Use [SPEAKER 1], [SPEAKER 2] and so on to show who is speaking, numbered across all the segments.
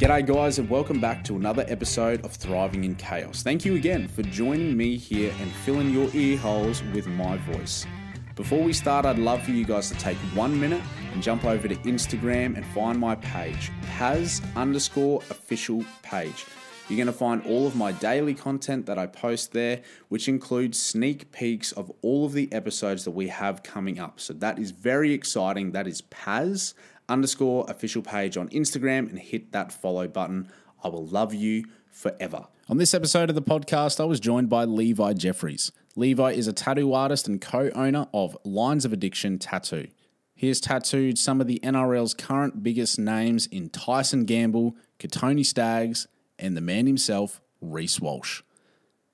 [SPEAKER 1] G'day, guys, and welcome back to another episode of Thriving in Chaos. Thank you again for joining me here and filling your ear holes with my voice. Before we start, I'd love for you guys to take one minute and jump over to Instagram and find my page, Paz underscore official page. You're going to find all of my daily content that I post there, which includes sneak peeks of all of the episodes that we have coming up. So that is very exciting. That is Paz underscore official page on Instagram and hit that follow button. I will love you forever. On this episode of the podcast, I was joined by Levi Jeffries. Levi is a tattoo artist and co owner of Lines of Addiction Tattoo. He has tattooed some of the NRL's current biggest names in Tyson Gamble, Katoni Staggs, and the man himself, Reece Walsh.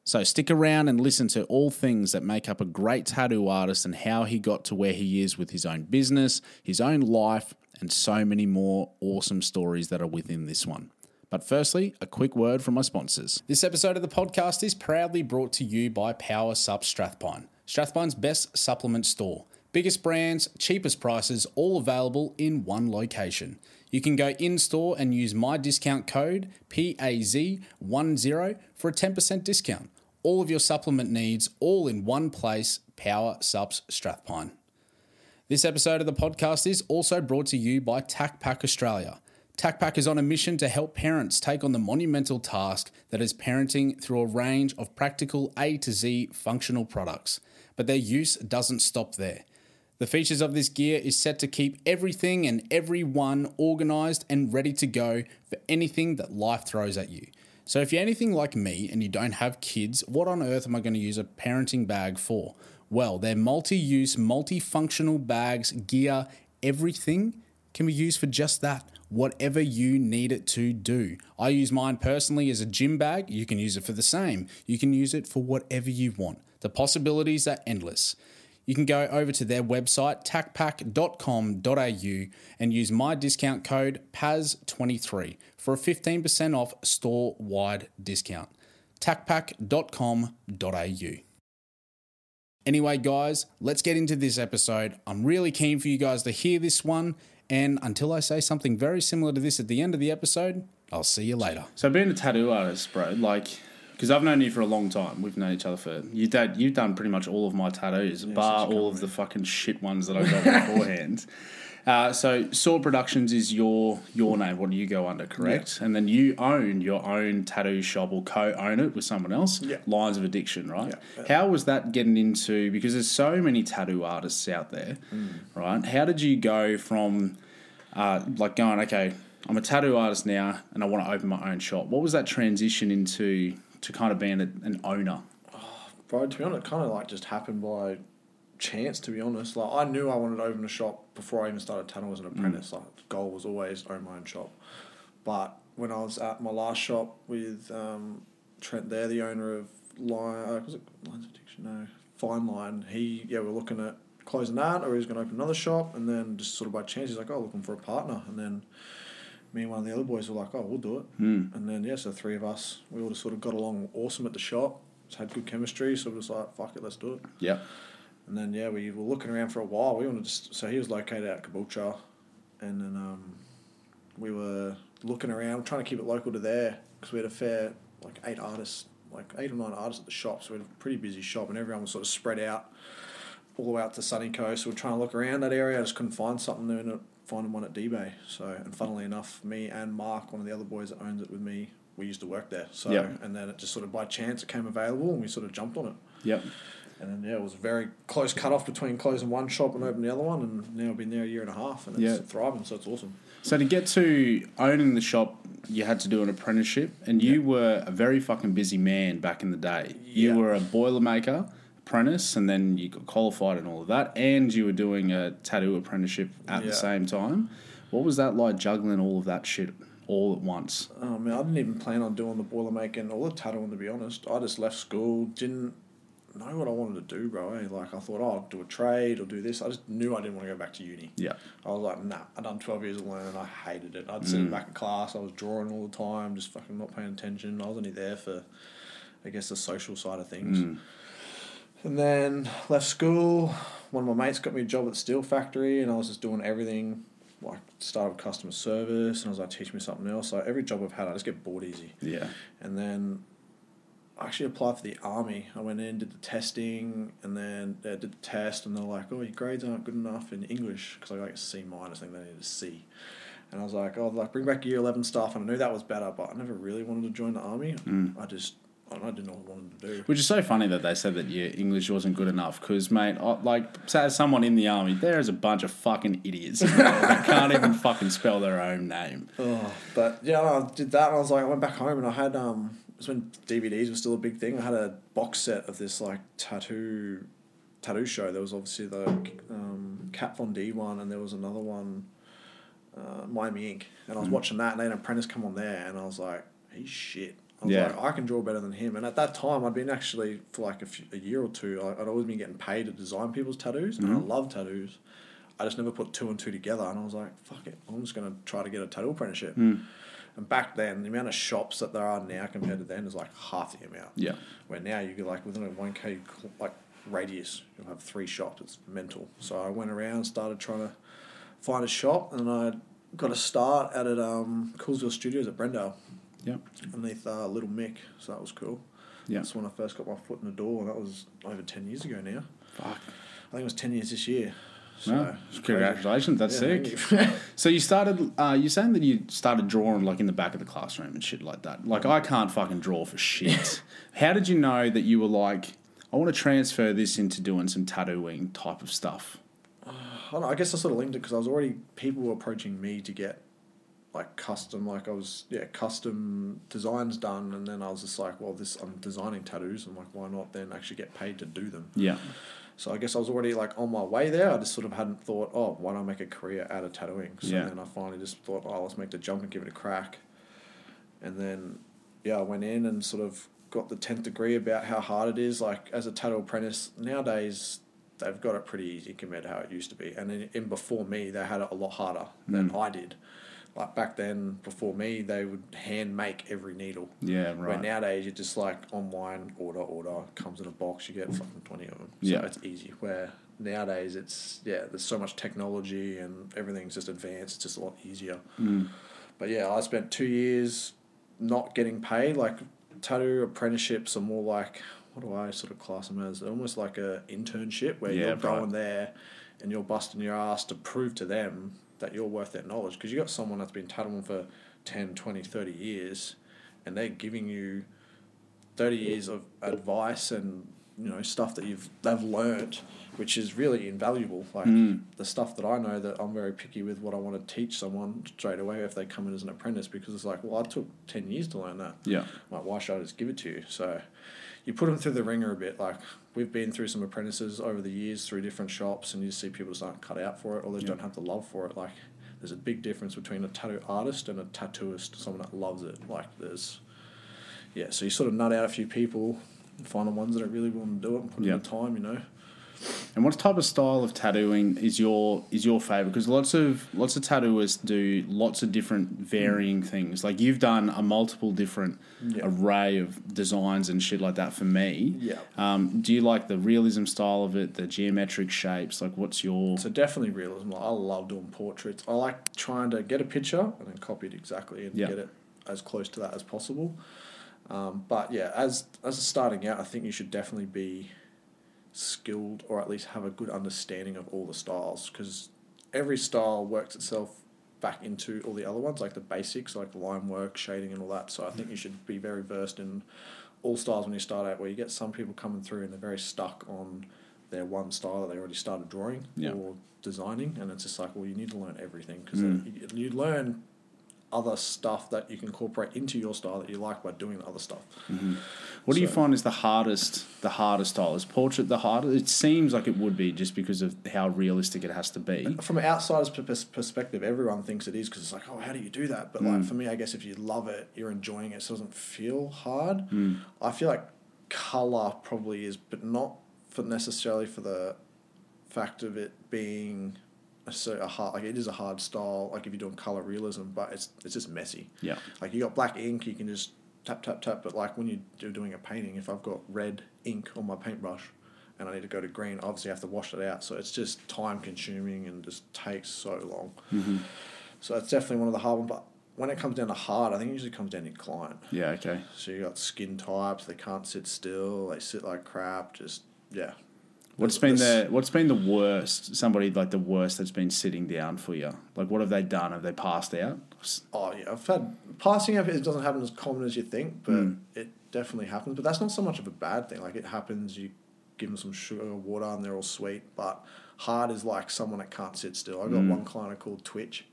[SPEAKER 1] So stick around and listen to all things that make up a great tattoo artist and how he got to where he is with his own business, his own life, and so many more awesome stories that are within this one. But firstly, a quick word from my sponsors. This episode of the podcast is proudly brought to you by Power Supps Strathpine, Strathpine's best supplement store. Biggest brands, cheapest prices, all available in one location. You can go in store and use my discount code PAZ10 for a 10% discount. All of your supplement needs, all in one place, Power Supps Strathpine. This episode of the podcast is also brought to you by TACPAC Australia. TACPAC is on a mission to help parents take on the monumental task that is parenting through a range of practical A to Z functional products. But their use doesn't stop there. The features of this gear is set to keep everything and everyone organized and ready to go for anything that life throws at you. So if you're anything like me and you don't have kids, what on earth am I going to use a parenting bag for? Well, their multi use, multifunctional bags, gear, everything can be used for just that. Whatever you need it to do. I use mine personally as a gym bag. You can use it for the same. You can use it for whatever you want. The possibilities are endless. You can go over to their website, tacpac.com.au, and use my discount code PAZ23 for a 15% off store wide discount. tacpac.com.au. Anyway, guys, let's get into this episode. I'm really keen for you guys to hear this one. And until I say something very similar to this at the end of the episode, I'll see you later.
[SPEAKER 2] So being a tattoo artist, bro, like, because I've known you for a long time. We've known each other for you. Dad, you've done pretty much all of my tattoos, bar all of the fucking shit ones that I got beforehand. Uh, so Sort Productions is your your name. What do you go under? Correct, and then you own your own tattoo shop or co-own it with someone else.
[SPEAKER 3] Yeah.
[SPEAKER 2] Lines of Addiction, right?
[SPEAKER 3] Yeah.
[SPEAKER 2] How was that getting into? Because there's so many tattoo artists out there, right? How did you go from uh, like going okay? I'm a tattoo artist now, and I want to open my own shop. What was that transition into to kind of being a, an owner?
[SPEAKER 3] Bro, to be honest, it kind of like just happened by chance. To be honest, like I knew I wanted to open a shop before I even started tattooing as an apprentice. Like the goal was always own my own shop. But when I was at my last shop with um, Trent, there, the owner of Line, uh, was it Lines of Addiction? No, Fine Line. He yeah, we are looking at closing that, or he's going to open another shop, and then just sort of by chance, he's like, oh, looking for a partner, and then. Me and one of the other boys were like, "Oh, we'll do it."
[SPEAKER 2] Hmm.
[SPEAKER 3] And then yeah, so three of us, we all just sort of got along awesome at the shop. Just had good chemistry, so we was like, "Fuck it, let's do it."
[SPEAKER 2] Yep.
[SPEAKER 3] And then yeah, we were looking around for a while. We wanted to. s- So he was located out Caboolture, and then um, we were looking around, trying to keep it local to there because we had a fair like eight artists, like eight or nine artists at the shop. So we had a pretty busy shop, and everyone was sort of spread out all the way out to Sunny Coast. So we we're trying to look around that area. I just couldn't find something. there, up finding one at D-Bay. So and funnily enough, me and Mark, one of the other boys that owns it with me, we used to work there. So
[SPEAKER 2] Yeah.
[SPEAKER 3] and then it just sort of by chance it came available, and we sort of jumped on it.
[SPEAKER 2] Yep.
[SPEAKER 3] And then yeah, it was a very close cut off between closing one shop and opening the other one, and now I've been there a year and a half, and it's
[SPEAKER 2] Yeah.
[SPEAKER 3] thriving, so it's awesome.
[SPEAKER 2] So to get to owning the shop, you had to do an apprenticeship, and you were a very fucking busy man back in the day. You were a boilermaker apprentice, and then you got qualified and all of that, and you were doing a tattoo apprenticeship at the same time. What was that like juggling all of that shit all at once?
[SPEAKER 3] Oh man, I didn't even plan on doing the boiler making or the tattooing to be honest. I just left school, didn't know what I wanted to do, bro. eh? Like I thought, oh, I'll do a trade or do this. I just knew I didn't want to go back to uni.
[SPEAKER 2] Yeah.
[SPEAKER 3] I was like, nah, I done twelve years of learning. I hated it. I'd sit back in class. I was drawing all the time, just fucking not paying attention. I was only there for, I guess, the social side of things. And then left school. One of my mates got me a job at the steel factory, and I was just doing everything like started with customer service, and I was like, teach me something else. Like every job I've had, I just get bored easy.
[SPEAKER 1] Yeah.
[SPEAKER 3] And then actually applied for the army. I went in, did the testing, and then uh, did the test, and they're like, "Oh, your grades aren't good enough in English because I got like a C minus. I think they needed a C." And I was like, "Oh, like bring back year eleven stuff." And I knew that was better, but I never really wanted to join the army.
[SPEAKER 1] Mm.
[SPEAKER 3] I just, I, don't know, I didn't know what I wanted to do.
[SPEAKER 1] Which is so funny that they said that your English wasn't good enough because, mate, I, like, as someone in the army, there is a bunch of fucking idiots in that can't even fucking spell their own name.
[SPEAKER 3] Oh, but yeah, I did that, and I was like, I went back home, and I had um, was when DVDs were still a big thing. I had a box set of this like tattoo, tattoo show. There was obviously the um, Kat Von D one, and there was another one, uh, Miami Ink, and I was
[SPEAKER 1] Mhm.
[SPEAKER 3] watching that, and then Apprentice come on there, and I was like, he's shit. I was
[SPEAKER 1] Yeah.
[SPEAKER 3] like, I can draw better than him. And at that time, I'd been actually for like a, few, a year or two. I- I'd always been getting paid to design people's tattoos, and I
[SPEAKER 1] Mhm.
[SPEAKER 3] love tattoos. I just never put two and two together, and I was like, "Fuck it, I'm just gonna try to get a tattoo apprenticeship."
[SPEAKER 1] Mm.
[SPEAKER 3] And back then, the amount of shops that there are now compared to then is like half the amount.
[SPEAKER 1] Yeah.
[SPEAKER 3] Where now you get like within a one k like radius, you'll have three shops. It's mental. So I went around, started trying to find a shop, and I got a start at it um Coolsville Studios at Brendale.
[SPEAKER 1] Yep.
[SPEAKER 3] Underneath uh, Little Mick, so that was cool.
[SPEAKER 1] Yeah.
[SPEAKER 3] That's when I first got my foot in the door, and that was over ten years ago now.
[SPEAKER 1] Fuck.
[SPEAKER 3] I think it was ten years this year. So
[SPEAKER 1] No, congratulations. That's
[SPEAKER 3] crazy.
[SPEAKER 1] sick. So you started. Uh, you're saying that you started drawing like in the back of the classroom and shit like that. Like I can't fucking draw for shit. How did you know that you were like, I want to transfer this into doing some tattooing type of stuff?
[SPEAKER 3] I don't know, I guess I sort of linked it because I was already people were approaching me to get like custom like I was yeah custom designs done and then I was just like well this I'm designing tattoos I'm like why not then actually get paid to do them
[SPEAKER 1] Yeah.
[SPEAKER 3] So I guess I was already like on my way there. I just sort of hadn't thought oh why don't I make a career out of tattooing? So
[SPEAKER 1] Yeah.
[SPEAKER 3] then I finally just thought oh let's make the jump and give it a crack. And then yeah I went in and sort of got the 10th degree about how hard it is. Like as a tattoo apprentice nowadays they've got it pretty easy compared to how it used to be. And in, in before me they had it a lot harder than
[SPEAKER 1] Mm.
[SPEAKER 3] I did like back then before me they would hand make every needle
[SPEAKER 1] Yeah.
[SPEAKER 3] where
[SPEAKER 1] Right.
[SPEAKER 3] nowadays you just like online order order comes in a box you get fucking 20 of them so
[SPEAKER 1] Yeah.
[SPEAKER 3] it's easy where nowadays it's yeah there's so much technology and everything's just advanced it's just a lot easier
[SPEAKER 1] Mm.
[SPEAKER 3] but yeah, I spent two years not getting paid. Like tattoo apprenticeships are more like what do I sort of class them as? They're almost like a internship where
[SPEAKER 1] Yeah,
[SPEAKER 3] you're going there and you're busting your ass to prove to them that you're worth their knowledge because you got someone that's been tattooing for 10, 20, 30 years and they're giving you 30 years of advice and you know stuff that you've they've learnt which is really invaluable like
[SPEAKER 1] Mm.
[SPEAKER 3] the stuff that I know that I'm very picky with what I want to teach someone straight away if they come in as an apprentice because it's like well I took 10 years to learn that
[SPEAKER 1] Yeah.
[SPEAKER 3] like why should I just give it to you so you put them through the ringer a bit like we've been through some apprentices over the years through different shops and you see people just aren't cut out for it or they
[SPEAKER 1] Yeah.
[SPEAKER 3] don't have the love for it like there's a big difference between a tattoo artist and a tattooist someone that loves it like there's yeah so you sort of nut out a few people and find the ones that are really willing to do it and put
[SPEAKER 1] Yeah.
[SPEAKER 3] in the time you know
[SPEAKER 1] And what type of style of tattooing is your is your favorite? Because lots of lots of tattooers do lots of different varying things. Like you've done a multiple different
[SPEAKER 3] Yeah.
[SPEAKER 1] array of designs and shit like that for me.
[SPEAKER 3] Yeah.
[SPEAKER 1] Um, do you like the realism style of it, the geometric shapes? Like, what's your
[SPEAKER 3] So definitely realism. I love doing portraits. I like trying to get a picture and then copy it exactly and
[SPEAKER 1] Yeah.
[SPEAKER 3] get it as close to that as possible. Um, but yeah, as as starting out, I think you should definitely be skilled or at least have a good understanding of all the styles because every style works itself back into all the other ones, like the basics, like line work, shading, and all that. So I think you should be very versed in all styles when you start out. Where you get some people coming through and they're very stuck on their one style that they already started drawing
[SPEAKER 1] Yeah.
[SPEAKER 3] or designing, and it's just like, well, you need to learn everything because
[SPEAKER 1] Mm.
[SPEAKER 3] you, you learn other stuff that you can incorporate into your style that you like by doing the other stuff.
[SPEAKER 1] what do you find is the hardest the hardest style? Is portrait the hardest? It seems like it would be just because of how realistic it has to be.
[SPEAKER 3] From an outsider's perspective, everyone thinks it is because it's like, oh, how do you do that? But like
[SPEAKER 1] Mm.
[SPEAKER 3] for me, I guess if you love it, you're enjoying it, so it doesn't feel hard.
[SPEAKER 1] Mm.
[SPEAKER 3] I feel like color probably is, but not for necessarily for the fact of it being so a hard like it is a hard style. Like if you're doing color realism, but it's it's just messy.
[SPEAKER 1] Yeah.
[SPEAKER 3] Like you got black ink, you can just tap tap tap. But like when you- you're doing a painting, if I've got red ink on my paintbrush, and I need to go to green, obviously I have to wash it out. So it's just time consuming and just takes so long.
[SPEAKER 1] Mm-hmm.
[SPEAKER 3] So it's definitely one of the hard ones. But when it comes down to hard, I think it usually comes down to your client.
[SPEAKER 1] Yeah. Okay.
[SPEAKER 3] So you got skin types, they can't sit still, they sit like crap, just yeah.
[SPEAKER 1] What's been the What's been the worst? Somebody like the worst that's been sitting down for you. Like, what have they done? Have they passed out?
[SPEAKER 3] Oh yeah, I've had passing out. It doesn't happen as common as you think, but
[SPEAKER 1] Mm.
[SPEAKER 3] it definitely happens. But that's not so much of a bad thing. Like it happens. You give them some sugar or water, and they're all sweet. But hard is like someone that can't sit still. I've got
[SPEAKER 1] Mm.
[SPEAKER 3] one client called Twitch.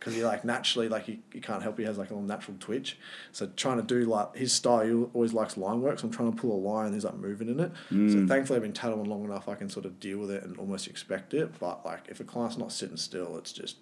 [SPEAKER 3] Because he like naturally like he, he can't help he has like a little natural twitch, so trying to do like his style he always likes line work. So I'm trying to pull a line. and he's like moving in it.
[SPEAKER 1] Mm.
[SPEAKER 3] So thankfully I've been tattling long enough I can sort of deal with it and almost expect it. But like if a client's not sitting still, it's just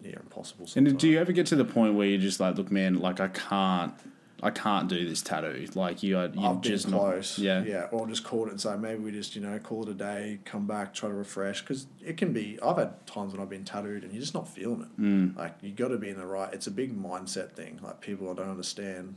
[SPEAKER 3] near impossible.
[SPEAKER 1] And do you ever get to the point where you're just like, look, man, like I can't, I can't do this tattoo. Like you, are, you
[SPEAKER 3] I've been
[SPEAKER 1] just
[SPEAKER 3] close.
[SPEAKER 1] Not, yeah.
[SPEAKER 3] yeah. Or just call it and say maybe we just you know call it a day, come back, try to refresh because it can be. I've had times when I've been tattooed and you're just not feeling it.
[SPEAKER 1] Mm.
[SPEAKER 3] Like you got to be in the right. It's a big mindset thing. Like people I don't understand.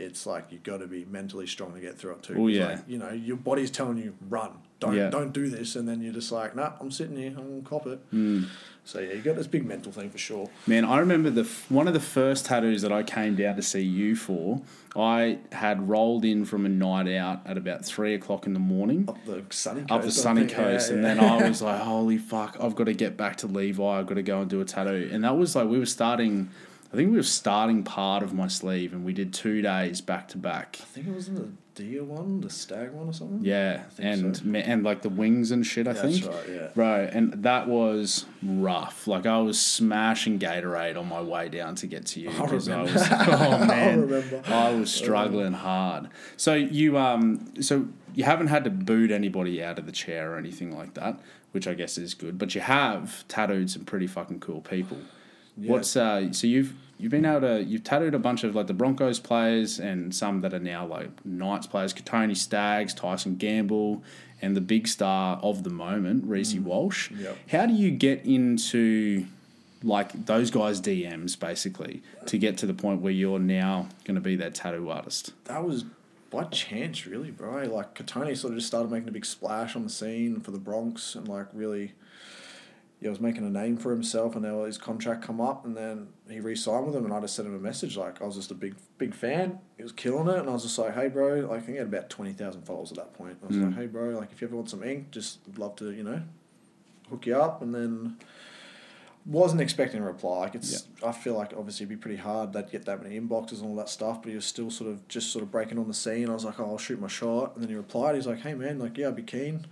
[SPEAKER 3] It's like you got to be mentally strong to get through it too.
[SPEAKER 1] Oh, yeah.
[SPEAKER 3] Like, you know your body's telling you run. Don't
[SPEAKER 1] Yeah.
[SPEAKER 3] don't do this, and then you're just like, nah, I'm sitting here. I'm gonna cop it.
[SPEAKER 1] Mm.
[SPEAKER 3] So yeah, you got this big mental thing for sure.
[SPEAKER 1] Man, I remember the one of the first tattoos that I came down to see you for. I had rolled in from a night out at about three o'clock in the morning.
[SPEAKER 3] Up the sunny coast.
[SPEAKER 1] up the sunny
[SPEAKER 3] think. Yeah,
[SPEAKER 1] coast, and
[SPEAKER 3] yeah.
[SPEAKER 1] then I was like, "Holy fuck! I've got to get back to Levi. I've got to go and do a tattoo." And that was like we were starting. I think we were starting part of my sleeve, and we did two days back to back.
[SPEAKER 3] I think it was in the deer one, the stag one, or something.
[SPEAKER 1] Yeah, and
[SPEAKER 3] so.
[SPEAKER 1] and like the wings and shit. I
[SPEAKER 3] That's
[SPEAKER 1] think.
[SPEAKER 3] right. Yeah.
[SPEAKER 1] Right, and that was rough. Like I was smashing Gatorade on my way down to get to you
[SPEAKER 3] I
[SPEAKER 1] because I, was. Oh man,
[SPEAKER 3] remember.
[SPEAKER 1] I was struggling hard. So you um, so you haven't had to boot anybody out of the chair or anything like that, which I guess is good. But you have tattooed some pretty fucking cool people.
[SPEAKER 3] Yeah.
[SPEAKER 1] What's uh? So you've you've been able to you've tattooed a bunch of like the Broncos players and some that are now like Knights players, Tony Staggs, Tyson Gamble, and the big star of the moment, Reece Walsh.
[SPEAKER 3] Yep.
[SPEAKER 1] How do you get into like those guys' DMs basically to get to the point where you're now going to be that tattoo artist?
[SPEAKER 3] that was by chance, really, bro. Like Katoni sort of just started making a big splash on the scene for the Bronx, and like really, yeah, was making a name for himself. And then his contract come up, and then he re-signed with them, and I just sent him a message like I was just a big big fan. He was killing it, and I was just like, hey, bro, like I think he had about twenty thousand followers at that point. I was
[SPEAKER 1] Mm.
[SPEAKER 3] like, hey, bro, like if you ever want some ink, just love to, you know, hook you up, and then. Wasn't expecting a reply. Like it's, I feel like obviously it'd be pretty hard. They'd get that many inboxes and all that stuff. But he was still sort of just sort of breaking on the scene. I was like, oh, I'll shoot my shot. And then he replied. He's like, hey man, like yeah, I'd be keen.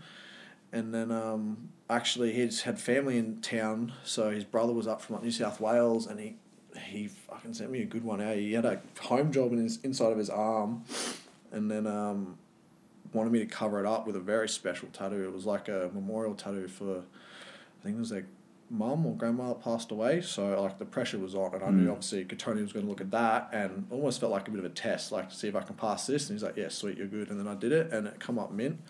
[SPEAKER 3] And then um, actually he's had family in town, so his brother was up from like New South Wales, and he he fucking sent me a good one. out. He had a home job in his inside of his arm, and then um, wanted me to cover it up with a very special tattoo. It was like a memorial tattoo for, I think it was their mum or grandma that passed away. So like the pressure was on, and I knew
[SPEAKER 1] Mm.
[SPEAKER 3] obviously Katoni was going to look at that, and almost felt like a bit of a test, like to see if I can pass this. And he's like, "Yeah, sweet, you're good." And then I did it, and it come up mint.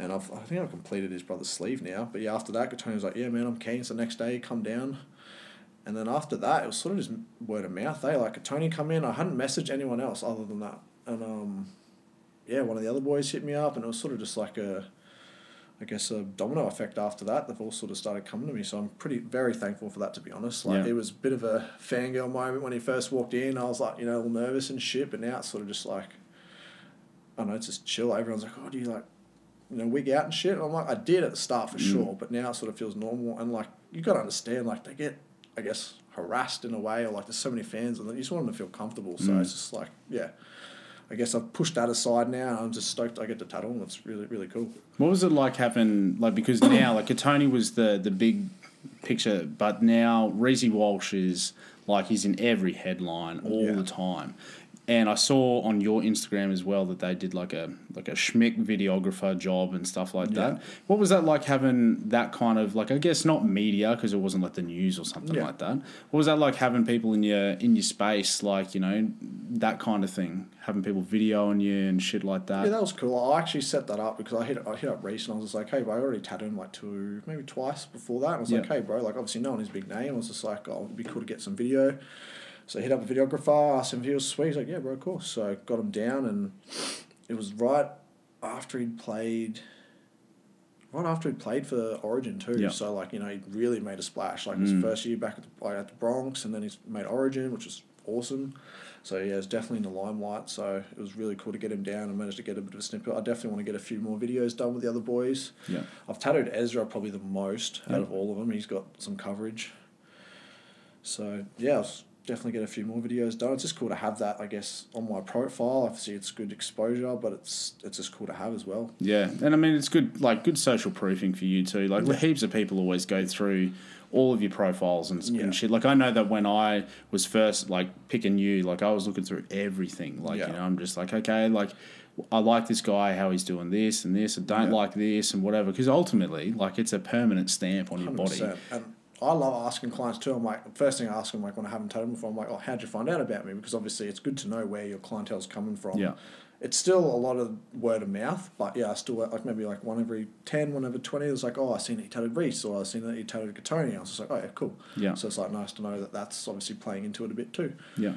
[SPEAKER 3] And I've, I think I've completed his brother's sleeve now. But yeah, after that, Katoni was like, "Yeah, man, I'm keen." So next day, come down. And then after that, it was sort of just word of mouth. They like Tony come in. I hadn't messaged anyone else other than that. And um, yeah, one of the other boys hit me up, and it was sort of just like a, I guess a domino effect after that. They've all sort of started coming to me, so I'm pretty very thankful for that. To be honest, like
[SPEAKER 1] Yeah.
[SPEAKER 3] it was a bit of a fangirl moment when he first walked in. I was like, you know, a little nervous and shit, but now it's sort of just like, I don't know, it's just chill. Everyone's like, oh, do you like, you know, wig out and shit? And I'm like, I did at the start for
[SPEAKER 1] Mm.
[SPEAKER 3] sure, but now it sort of feels normal. And like, you got to understand, like they get I guess, harassed in a way, or like there's so many fans, and you just want them to feel comfortable. So
[SPEAKER 1] Mm.
[SPEAKER 3] it's just like, yeah, I guess I've pushed that aside now, and I'm just stoked I get to tattle, and it's really, really cool.
[SPEAKER 1] What was it like having like because now like Tony was the the big picture, but now Reece Walsh is like he's in every headline all
[SPEAKER 3] Yeah.
[SPEAKER 1] the time. And I saw on your Instagram as well that they did like a like a schmick videographer job and stuff like
[SPEAKER 3] Yeah.
[SPEAKER 1] that. What was that like having that kind of like I guess not media because it wasn't like the news or something
[SPEAKER 3] Yeah.
[SPEAKER 1] like that. What was that like having people in your in your space like you know that kind of thing, having people videoing you and shit like that.
[SPEAKER 3] Yeah, that was cool. I actually set that up because I hit I hit up Reece and I was just like, hey, bro, I already tattooed him like two, maybe twice before that. And I was like,
[SPEAKER 1] Yeah.
[SPEAKER 3] hey, bro, like obviously no one is big name. I was just like, oh, it'd be cool to get some video. So I hit up a videographer, asked him if he was sweet. He's like, yeah, bro, of course. So I got him down and it was right after he'd played right after he played for Origin too.
[SPEAKER 1] Yeah.
[SPEAKER 3] So like you know he really made a splash. Like his
[SPEAKER 1] Mm.
[SPEAKER 3] first year back at the, like, at the Bronx, and then he's made Origin, which was awesome. So yeah, it's definitely in the limelight. So it was really cool to get him down and managed to get a bit of a snippet. I definitely want to get a few more videos done with the other boys.
[SPEAKER 1] Yeah.
[SPEAKER 3] I've tattooed Ezra probably the most
[SPEAKER 1] Yeah.
[SPEAKER 3] out of all of them. He's got some coverage. So yeah, I'll s- definitely get a few more videos done. It's just cool to have that, I guess, on my profile. Obviously, it's good exposure, but it's it's just cool to have as well.
[SPEAKER 1] Yeah, and I mean it's good, like good social proofing for you too. Like
[SPEAKER 3] Yeah.
[SPEAKER 1] heaps of people always go through all of your profiles and,
[SPEAKER 3] Yeah.
[SPEAKER 1] and shit. Like I know that when I was first like picking you, like I was looking through everything. Like
[SPEAKER 3] Yeah.
[SPEAKER 1] you know, I'm just like okay, like I like this guy, how he's doing this and this, and don't
[SPEAKER 3] Yeah.
[SPEAKER 1] like this and whatever. Because ultimately, like it's a permanent stamp on your body.
[SPEAKER 3] 100%. And I love asking clients too. I'm like, first thing I ask them, like when I haven't told them before, I'm like, oh, how'd you find out about me? Because obviously it's good to know where your clientele's coming from.
[SPEAKER 1] Yeah.
[SPEAKER 3] It's still a lot of word of mouth, but yeah, I still like maybe like one every 10, one every 20. It's like, oh, I seen that you tattooed Reece or I seen that you tattooed Katoni. I was just like, oh, yeah, cool.
[SPEAKER 1] Yeah.
[SPEAKER 3] So it's like nice to know that that's obviously playing into it a bit too.
[SPEAKER 1] Yeah,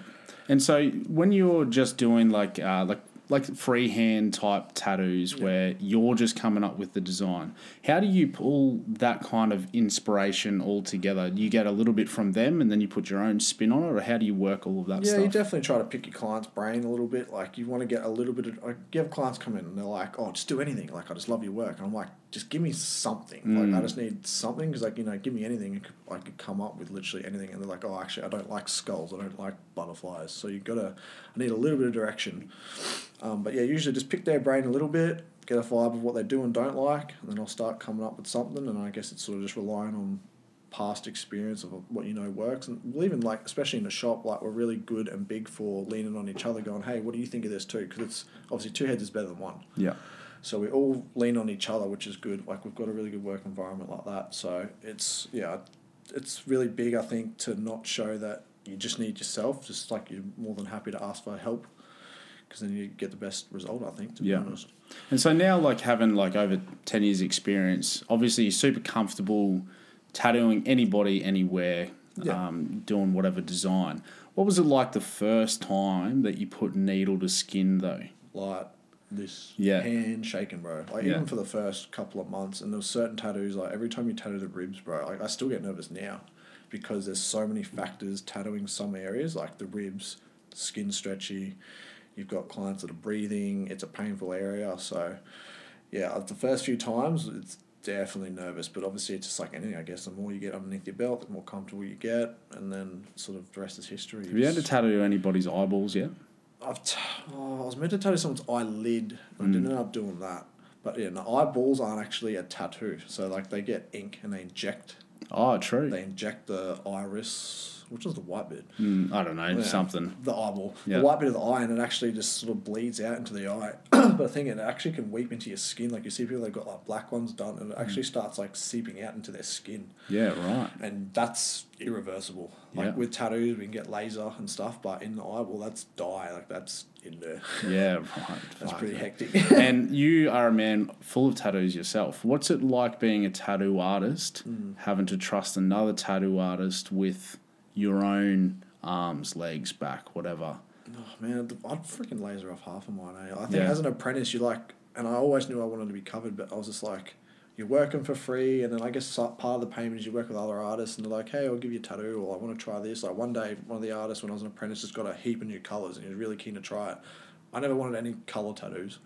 [SPEAKER 1] and so when you're just doing like uh, like like freehand type tattoos
[SPEAKER 3] Yeah.
[SPEAKER 1] where you're just coming up with the design, how do you pull that kind of inspiration all together? You get a little bit from them, and then you put your own spin on it, or how do you work all of that
[SPEAKER 3] yeah,
[SPEAKER 1] stuff?
[SPEAKER 3] you definitely try to pick your client's brain a little bit. Like you want to get a little bit of. Like, you have clients come in and they're like, "Oh, just do anything. Like I just love your work." And I'm like, "Just give me something. Like I
[SPEAKER 1] Mm.
[SPEAKER 3] just need something because like you know, give me anything. I could come up with literally anything." And they're like, "Oh, actually, I don't like skulls. I don't like butterflies. So you gotta. I need a little bit of direction." Um, but yeah, usually just pick their brain a little bit, get a vibe of what they do and don't like, and then I'll start coming up with something. And I guess it's sort of just relying on past experience of what you know works. And we'll even like, especially in the shop, like we're really good and big for leaning on each other, going, "Hey, what do you think of this too?" Because it's obviously two heads is better than one.
[SPEAKER 1] yeah,
[SPEAKER 3] So we all lean on each other, which is good. Like we've got a really good work environment like that. So it's yeah, it's really big. I think to not show that you just need yourself. Just like you're more than happy to ask for help, because then you get the best result. I think. To
[SPEAKER 1] Yeah.
[SPEAKER 3] be honest.
[SPEAKER 1] and so now like having like over ten years experience, obviously you're super comfortable tattooing anybody anywhere,
[SPEAKER 3] Yeah.
[SPEAKER 1] um, doing whatever design. What was it like the first time that you put needle to skin though?
[SPEAKER 3] like this
[SPEAKER 1] Yeah.
[SPEAKER 3] hand shaking, bro. Like
[SPEAKER 1] Yeah.
[SPEAKER 3] even for the first couple of months, and there was certain tattoos. Like every time you tattoo the ribs, bro, like I still get nervous now because there's so many factors tattooing some areas, like the ribs, skin stretchy. You've got clients that are breathing. It's a painful area, so yeah. Uh, the first few times, it's definitely nervous, but obviously it's just like anything. I guess the more you get underneath your belt, the more comfortable you get, and then sort of the rest is history.
[SPEAKER 1] Have you had to tattoo anybody's eyeballs yet?
[SPEAKER 3] I've t- oh, I was meant to tattoo someone's eyelid. I
[SPEAKER 1] Mm.
[SPEAKER 3] didn't end up doing that. But yeah, no, eyeballs aren't actually a tattoo. So like they get ink and they inject.
[SPEAKER 1] Oh, true.
[SPEAKER 3] They inject the iris, which is the white bit.
[SPEAKER 1] Mm, I don't know,
[SPEAKER 3] Yeah,
[SPEAKER 1] something.
[SPEAKER 3] The eyeball.
[SPEAKER 1] Yeah.
[SPEAKER 3] The white bit of the eye, and it actually just sort of bleeds out into the eye. but I think it actually can weep into your skin. Like you see people they've got like black ones done, and it
[SPEAKER 1] Mm.
[SPEAKER 3] actually starts like seeping out into their skin.
[SPEAKER 1] Yeah, right.
[SPEAKER 3] And that's irreversible. Like
[SPEAKER 1] Yeah.
[SPEAKER 3] with tattoos, we can get laser and stuff, but in the eyeball, that's dye. Like that's in there.
[SPEAKER 1] Yeah, right.
[SPEAKER 3] That's pretty hectic.
[SPEAKER 1] and you are a man full of tattoos yourself. What's it like being a tattoo artist,
[SPEAKER 3] Mm.
[SPEAKER 1] having to trust another tattoo artist with your own arms, legs, back, whatever?
[SPEAKER 3] Oh man, I'd freaking laser off half of mine. Eh? I think
[SPEAKER 1] Yeah.
[SPEAKER 3] as an apprentice, you like, and I always knew I wanted to be covered, but I was just like, you're working for free, and then I guess part of the payment is you work with other artists, and they're like, hey, I'll give you a tattoo, or I want to try this. Like one day, one of the artists when I was an apprentice just got a heap of new colors, and he was really keen to try it. I never wanted any color tattoos,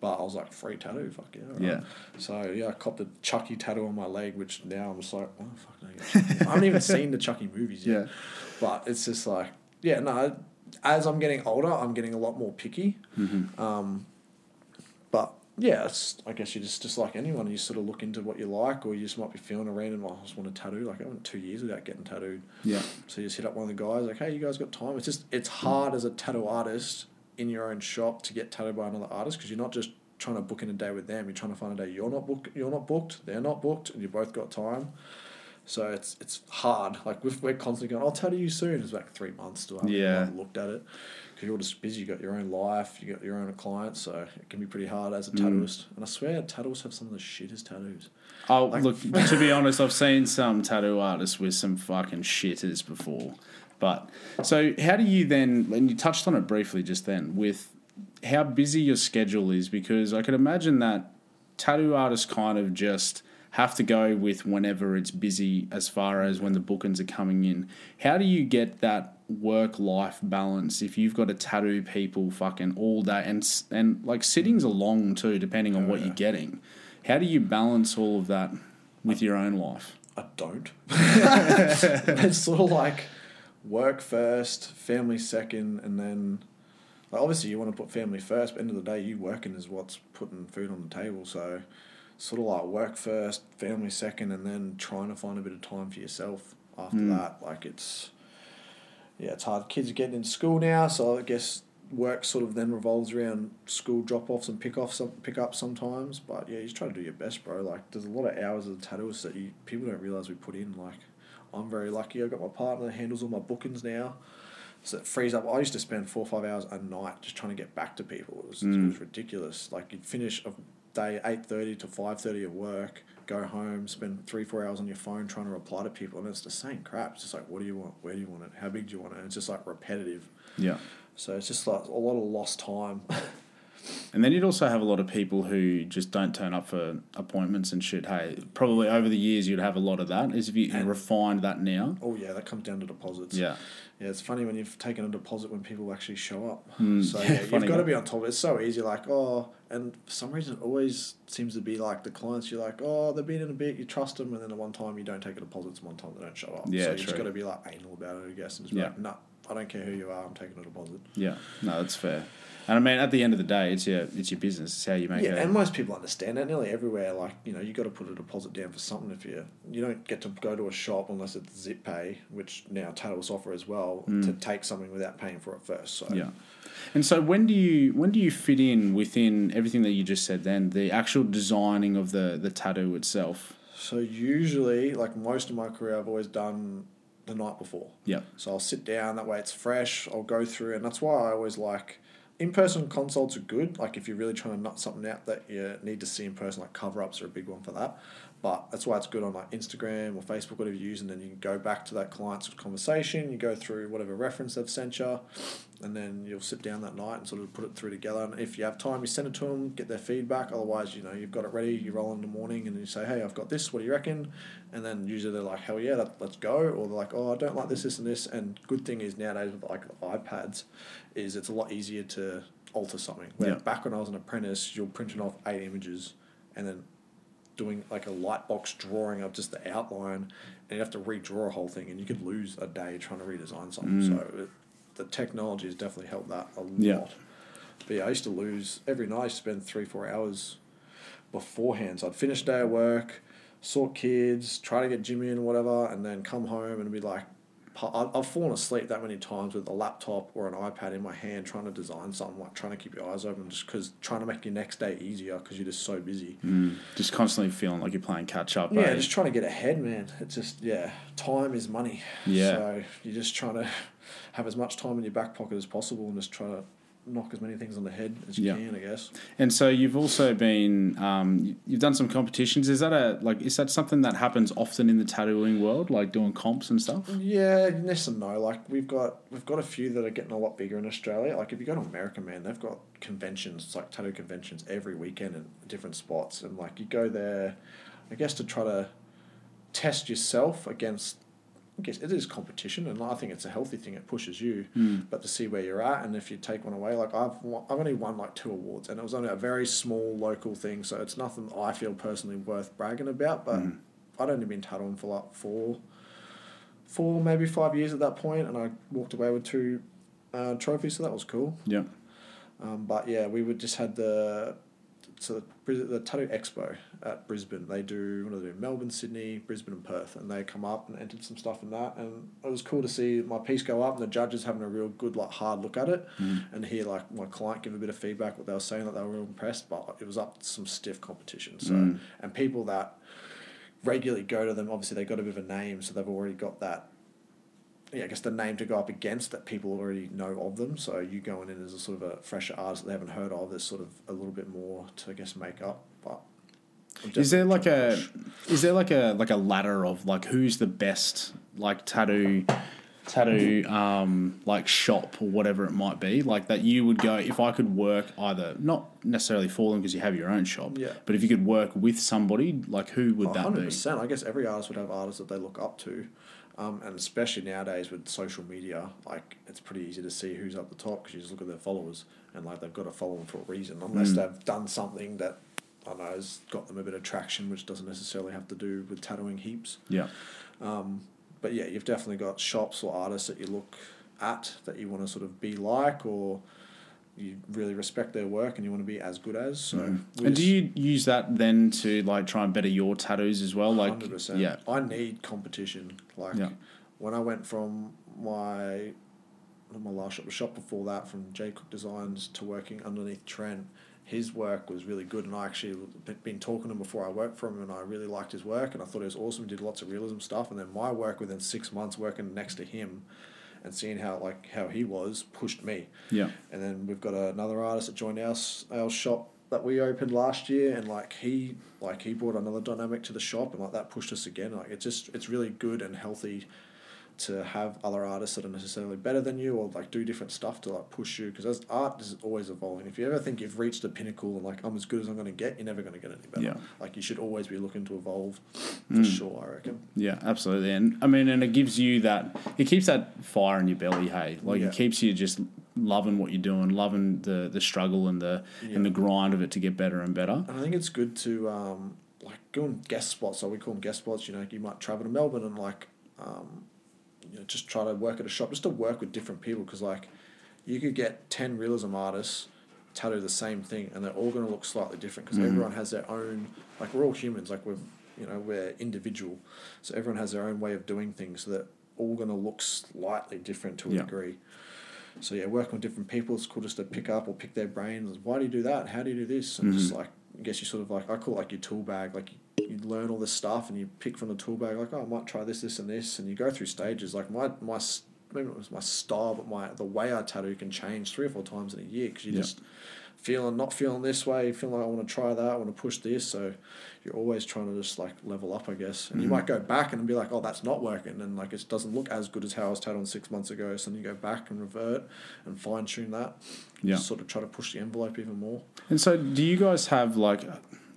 [SPEAKER 3] but I was like, free tattoo, fuck yeah. alright.
[SPEAKER 1] Yeah.
[SPEAKER 3] So yeah, I copped a Chucky tattoo on my leg, which now I'm just like, oh fuck no. I get Chucky. I haven't even seen the Chucky movies yet.
[SPEAKER 1] Yeah.
[SPEAKER 3] But it's just like, yeah, no. As I'm getting older, I'm getting a lot more picky.
[SPEAKER 1] Mm-hmm.
[SPEAKER 3] Um, but yeah, it's I guess you just just like anyone, you sort of look into what you like, or you just might be feeling a random. "Oh, I just want a tattoo. Like I went two years without getting tattooed.
[SPEAKER 1] Yeah.
[SPEAKER 3] So you just hit up one of the guys, like, hey, you guys got time? It's just it's hard as a tattoo artist in your own shop to get tattooed by another artist because you're not just trying to book in a day with them. You're trying to find a day you're not book you're not booked, they're not booked, and you both got time. So it's it's hard. Like we're, we're constantly going, I'll tattoo you soon. It's like three months to haven't
[SPEAKER 1] Yeah.
[SPEAKER 3] looked at it because you're all just busy. You got your own life. You got your own clients. So it can be pretty hard as a
[SPEAKER 1] Mm.
[SPEAKER 3] tattooist. And I swear, tattooists have some of the shittest tattoos.
[SPEAKER 1] Oh,
[SPEAKER 3] Like-
[SPEAKER 1] look, to be honest, I've seen some tattoo artists with some fucking shitters before. But so, how do you then, and you touched on it briefly just then, with how busy your schedule is? Because I could imagine that tattoo artists kind of just have to go with whenever it's busy as far as when the bookings are coming in. How do you get that work life balance if you've got to tattoo people fucking all day and and like sittings are long too depending on oh, what you're getting. How do you balance all of that with your own life?
[SPEAKER 3] I don't. it's sort of like work first, family second, and then like obviously you want to put family first. But end of the day, you working is what's putting food on the table. So sort of like work first, family second, and then trying to find a bit of time for yourself after hmm. that. Like it's yeah, it's hard. Kids are getting into school now, so I guess work sort of then revolves around school drop offs and pick offs, some pick ups sometimes. But yeah, you just try to do your best, bro. Like there's a lot of hours of the tattooist that you people don't realize we put in. Like I'm very lucky. I've got my partner that handles all my bookings now. So it frees up. I used to spend four or five hours a night just trying to get back to people. It was, it hmm. was ridiculous. Like you'd finish a day eight thirty to five thirty of work, go home, spend three four hours on your phone trying to reply to people, and it's the same crap. It's just like, what do you want? Where do you want it? How big do you want it? And it's just like repetitive.
[SPEAKER 1] Yeah.
[SPEAKER 3] So it's just like a lot of lost time.
[SPEAKER 1] And then you'd also have a lot of people who just don't turn up for appointments and shit. Hey, probably over the years you'd have a lot of that. Is if you
[SPEAKER 3] And-
[SPEAKER 1] refined that now.
[SPEAKER 3] oh yeah, that comes down to deposits.
[SPEAKER 1] Yeah.
[SPEAKER 3] Yeah, it's funny when you've taken a deposit when people actually show up.
[SPEAKER 1] Hmm.
[SPEAKER 3] So
[SPEAKER 1] Yeah,
[SPEAKER 3] yeah, you've got to be on top. of it. It's so easy, like oh, and for some reason it always seems to be like the clients. You're like oh, they've been in a bit, you trust them, and then at one time you don't take a deposit, and one time they don't show up.
[SPEAKER 1] Yeah,
[SPEAKER 3] so you just got to be like anal about it, I guess, and just be
[SPEAKER 1] Yeah.
[SPEAKER 3] like, nah, I don't care who you are, I'm taking a deposit.
[SPEAKER 1] Yeah. No, that's fair. And I mean, at the end of the day, it's your it's your business. It's how you make
[SPEAKER 3] Yeah,
[SPEAKER 1] it.
[SPEAKER 3] and most people understand that. Nearly everywhere, like you know, you got to put a deposit down for something. If you you don't get to go to a shop unless it's Zip Pay, which now Tattles offer as well, mm. to take something without paying for it first. So.
[SPEAKER 1] Yeah. And so when do you when do you fit in within everything that you just said then the actual designing of the the tattoo itself?
[SPEAKER 3] So usually, like most of my career, I've always done the night before.
[SPEAKER 1] Yeah.
[SPEAKER 3] So I'll sit down. That way, it's fresh. I'll go through, and that's why I always like in-person consults are good. Like if you're really trying to nut something out that you need to see in person, like cover-ups are a big one for that. But that's why it's good on like Instagram or Facebook, whatever you use, and then you can go back to that client's conversation. You go through whatever reference they've sent you, and then you'll sit down that night and sort of put it through together. And if you have time, you send it to them, get their feedback. Otherwise, you know you've got it ready. You roll in the morning and you say, "Hey, I've got this. What do you reckon?" And then usually they're like, "Hell yeah, that, let's go," or they're like, "Oh, I don't like this, this, and this." And good thing is nowadays with like iPads, is it's a lot easier to alter something. Where
[SPEAKER 1] Yeah.
[SPEAKER 3] back when I was an apprentice, you're printing off eight images, and then doing like a light box drawing of just the outline, and you have to redraw a whole thing, and you could lose a day trying to redesign something. Mm. So it, the technology has definitely helped that a
[SPEAKER 1] Yeah.
[SPEAKER 3] lot. But yeah, I used to lose every night. I used to spend three four hours beforehand. So I'd finish day of work, sort kids, try to get Jimmy in, whatever, and then come home and be like, I've fallen asleep that many times with a laptop or an iPad in my hand trying to design something, like trying to keep your eyes open, just because trying to make your next day easier because you're just so busy.
[SPEAKER 1] Mm. Just constantly feeling like you're playing catch up.
[SPEAKER 3] Yeah,
[SPEAKER 1] eh?
[SPEAKER 3] just trying to get ahead, man. It's just yeah, time is money.
[SPEAKER 1] Yeah.
[SPEAKER 3] So you're just trying to have as much time in your back pocket as possible and just try to knock as many things on the head as you
[SPEAKER 1] Yeah.
[SPEAKER 3] can, I guess.
[SPEAKER 1] And so you've also been um, you- you've done some competitions. Is that a like is that something that happens often in the tattooing world, like doing comps and stuff?
[SPEAKER 3] Yeah, yes and no. Like we've got we've got a few that are getting a lot bigger in Australia. Like if you go to America, man, they've got conventions, like tattoo conventions every weekend in different spots, and like you go there, I guess to try to test yourself against. I guess it is competition, and I think it's a healthy thing. It pushes you, but to see where you're at, and if you take one away, like I've won- I've only won like two awards, and it was only a very small local thing, so it's nothing I feel personally worth bragging about. But I'd only been tattooing for like four, four maybe five years at that point, and I walked away with two uh, trophies, so that was cool.
[SPEAKER 1] Yeah.
[SPEAKER 3] Um, but yeah, we would just had the so the, the tattoo expo at Brisbane. They do what do they do? Melbourne, Sydney, Brisbane, and Perth, and they come up and entered some stuff in that, and it was cool to see my piece go up and the judges having a real good like hard look at it, and hear like my client give a bit of feedback what they were saying that they were real impressed, but it was up to some stiff competition. So
[SPEAKER 1] Mm.
[SPEAKER 3] and people that regularly go to them, obviously they got a bit of a name, so they've already got that yeah, I guess the name to go up against that people already know of them. So you going in as a sort of a fresher artist that they haven't heard of, there's sort of a little bit more to I guess make up. But
[SPEAKER 1] Is there like a is there like a like a ladder of like who's the best like tattoo tattoo um, like shop or whatever it might be, like that you would go if I could work either not necessarily for them because you have your own shop,
[SPEAKER 3] Yeah.
[SPEAKER 1] but if you could work with somebody, like who would that
[SPEAKER 3] hundred
[SPEAKER 1] be?
[SPEAKER 3] percent. I guess every artist would have artists that they look up to, um, and especially nowadays with social media, like it's pretty easy to see who's up the top because you just look at their followers and like they've got to follow them for a reason, unless
[SPEAKER 1] Mm.
[SPEAKER 3] they've done something that I don't know has got them a bit of traction, which doesn't necessarily have to do with tattooing heaps.
[SPEAKER 1] Yeah,
[SPEAKER 3] Um, but yeah, you've definitely got shops or artists that you look at that you want to sort of be like or. You really respect their work and you want to be as good as. So,
[SPEAKER 1] Mm. and do you use that then to like try and better your tattoos as well? Like,
[SPEAKER 3] Hundred percent.
[SPEAKER 1] yeah,
[SPEAKER 3] I need competition. Like
[SPEAKER 1] Yeah.
[SPEAKER 3] when I went from my my last shop, the shop before that, from J Cook Designs to working underneath Trent, his work was really good, and I actually been talking to him before I worked for him, and I really liked his work, and I thought it was awesome. He did lots of realism stuff, and then my work within six months working next to him, and seeing how like how he was pushed me.
[SPEAKER 1] yeah,
[SPEAKER 3] And then we've got another artist that joined our, our shop that we opened last year, and like he like he brought another dynamic to the shop, and like that pushed us again. Like it's just it's really good and healthy to have other artists that are necessarily better than you or like do different stuff to like push you because as art is always evolving. If you ever think you've reached a pinnacle and like I'm as good as I'm going to get, you're never going to get any better.
[SPEAKER 1] Yeah.
[SPEAKER 3] Like you should always be looking to evolve for
[SPEAKER 1] Mm.
[SPEAKER 3] sure. I reckon.
[SPEAKER 1] yeah, absolutely. And I mean, and it gives you that, it keeps that fire in your belly. Hey, like
[SPEAKER 3] Yeah.
[SPEAKER 1] it keeps you just loving what you're doing, loving the the struggle and the and the grind of it to get better and better.
[SPEAKER 3] And I think it's good to um, like go on guest spots. So we call them guest spots. You know, you might travel to Melbourne and like, um, you know, just try to work at a shop, just to work with different people. Because like, you could get ten realism artists tattoo the same thing, and they're all going to look slightly different because
[SPEAKER 1] Mhm.
[SPEAKER 3] everyone has their own. Like we're all humans. Like we're, you know, we're individual, so everyone has their own way of doing things. So they're all going to look slightly different to a
[SPEAKER 1] Yeah.
[SPEAKER 3] degree. So yeah, working with different people, it's cool just to pick up or pick their brains. Why do you do that? How do you do this? And just
[SPEAKER 1] Mhm.
[SPEAKER 3] like, I guess you sort of like, I call it like your tool bag. Like you, learn all this stuff and you pick from the tool bag. Like, oh, I might try this, this, and this, and you go through stages. Like my my maybe it was my style, but my the way I tattoo can change three or four times in a year because you
[SPEAKER 1] Yeah.
[SPEAKER 3] just feeling not feeling this way, feeling like I want to try that, I want to push this. So you're always trying to just like level up, I guess. And you
[SPEAKER 1] Mhm.
[SPEAKER 3] might go back and be like, oh, that's not working, and like it doesn't look as good as how I was tattooing six months ago. So then you go back and revert and fine tune that.
[SPEAKER 1] Yeah.
[SPEAKER 3] Sort of try to push the envelope even more.
[SPEAKER 1] And so, do you guys have like,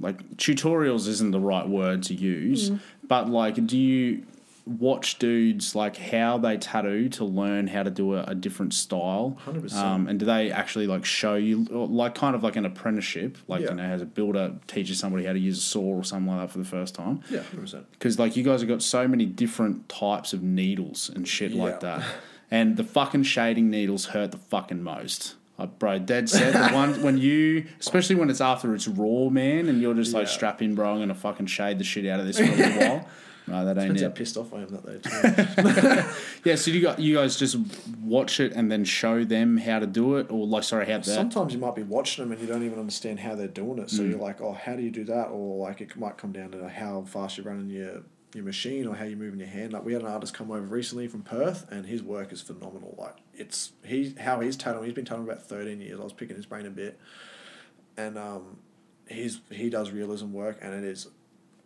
[SPEAKER 1] like tutorials? Isn't the right word to use,
[SPEAKER 3] Mm.
[SPEAKER 1] but like, do you watch dudes like how they tattoo to learn how to do a, a different style?
[SPEAKER 3] 100%.
[SPEAKER 1] Um, and do they actually like show you, like, kind of like an apprenticeship, like
[SPEAKER 3] Yeah.
[SPEAKER 1] you know, as a builder teaches somebody how to use a saw or something like that for the first time?
[SPEAKER 3] Yeah, hundred percent.
[SPEAKER 1] Because like you guys have got so many different types of needles and shit like that, and the fucking shading needles hurt the fucking most. Bro, dead set. The one when you, especially when it's after it's raw, man, and you're just like
[SPEAKER 3] Yeah.
[SPEAKER 1] strap in, bro. I'm gonna fucking shade the shit out of this for a little while. No, that ain't
[SPEAKER 3] Depends how
[SPEAKER 1] it.
[SPEAKER 3] pissed off I am that too.
[SPEAKER 1] Yeah, so you got you guys just watch it and then show them how to do it, or like sorry, how that.
[SPEAKER 3] Sometimes you might be watching them and you don't even understand how they're doing it.
[SPEAKER 1] Mm.
[SPEAKER 3] So you're like, oh, how do you do that? Or like it might come down to how fast you're running your your machine or how you're moving your hand. Like we had an artist come over recently from Perth and his work is phenomenal. Like it's he how he's tattooing. He's been tattooing about thirteen years. I was picking his brain a bit, and um, he's he does realism work and it is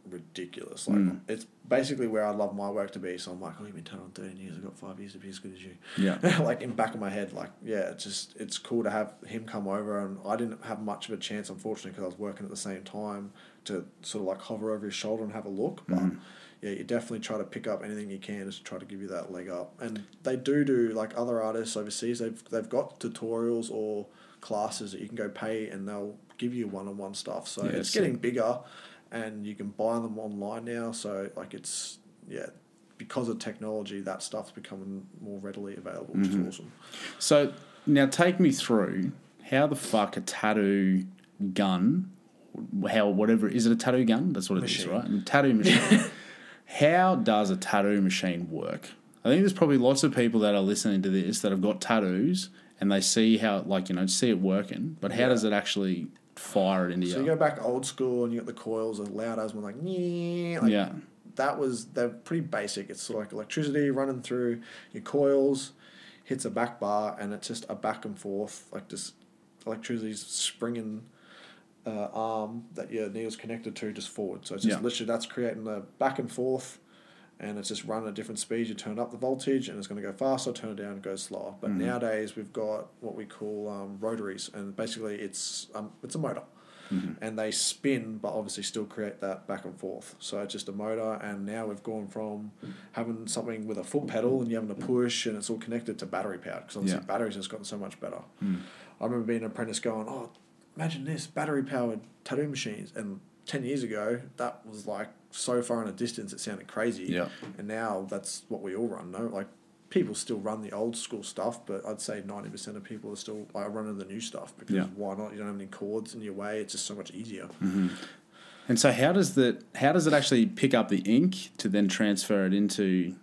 [SPEAKER 3] ridiculous. Like
[SPEAKER 1] Mm.
[SPEAKER 3] it's basically where I'd love my work to be. So I'm like, oh, you've been tattooing thirteen years. I've got five years to be as good as you.
[SPEAKER 1] yeah,
[SPEAKER 3] like in back of my head, like yeah, it's just it's cool to have him come over, and I didn't have much of a chance, unfortunately, because I was working at the same time to sort of like hover over his shoulder and have a look. But
[SPEAKER 1] Mhm.
[SPEAKER 3] Yeah, you definitely try to pick up anything you can just to try to give you that leg up. And they do do like other artists overseas. They've they've got tutorials or classes that you can go pay, and they'll give you one on one stuff. So
[SPEAKER 1] Yeah,
[SPEAKER 3] it's getting bigger, and you can buy them online now. So like it's yeah. Because of technology, that stuff's becoming more readily available, which
[SPEAKER 1] Mhm.
[SPEAKER 3] is awesome.
[SPEAKER 1] So now take me through how the fuck a tattoo gun, how whatever is it a tattoo gun? That's what it is,
[SPEAKER 3] Machine.
[SPEAKER 1] right? A tattoo machine. how does a tattoo machine work? I think there's probably lots of people that are listening to this that have got tattoos and they see how like you know see it working, but how
[SPEAKER 3] Yeah.
[SPEAKER 1] does it actually fire it into
[SPEAKER 3] So
[SPEAKER 1] you?
[SPEAKER 3] you go back old school and you got the coils, the loud as one like, like
[SPEAKER 1] yeah,
[SPEAKER 3] that was they're pretty basic. It's sort of like electricity running through your coils, hits a back bar, and it's just a back and forth like just electricity's springing uh, arm that your needle's connected to just forward. So it's just
[SPEAKER 1] Yeah.
[SPEAKER 3] literally that's creating the back and forth, and it's just run at different speeds. You turn up the voltage, and it's going to go faster. Turn it down, and go slower. But
[SPEAKER 1] Mm-hmm.
[SPEAKER 3] nowadays we've got what we call um, rotaries, and basically it's um, it's a motor,
[SPEAKER 1] Mm-hmm.
[SPEAKER 3] and they spin, but obviously still create that back and forth. So it's just a motor, and now we've gone from having something with a foot pedal and you having to push, and it's all connected to battery power because obviously
[SPEAKER 1] Yeah.
[SPEAKER 3] batteries has gotten so much better.
[SPEAKER 1] Mm.
[SPEAKER 3] I remember being an apprentice going, oh, imagine this battery powered tattoo machines. And 10 years ago, that was like so far in a distance, it sounded crazy.
[SPEAKER 1] Yeah.
[SPEAKER 3] And now that's what we all run, no? Like, people still run the old school stuff, but I'd say 90% of people are still like running the new stuff because
[SPEAKER 1] Yeah.
[SPEAKER 3] why not? You don't have any cords in your way, it's just so much easier. Mm-hmm.
[SPEAKER 1] And so how does the how does it actually pick up the ink to then transfer it into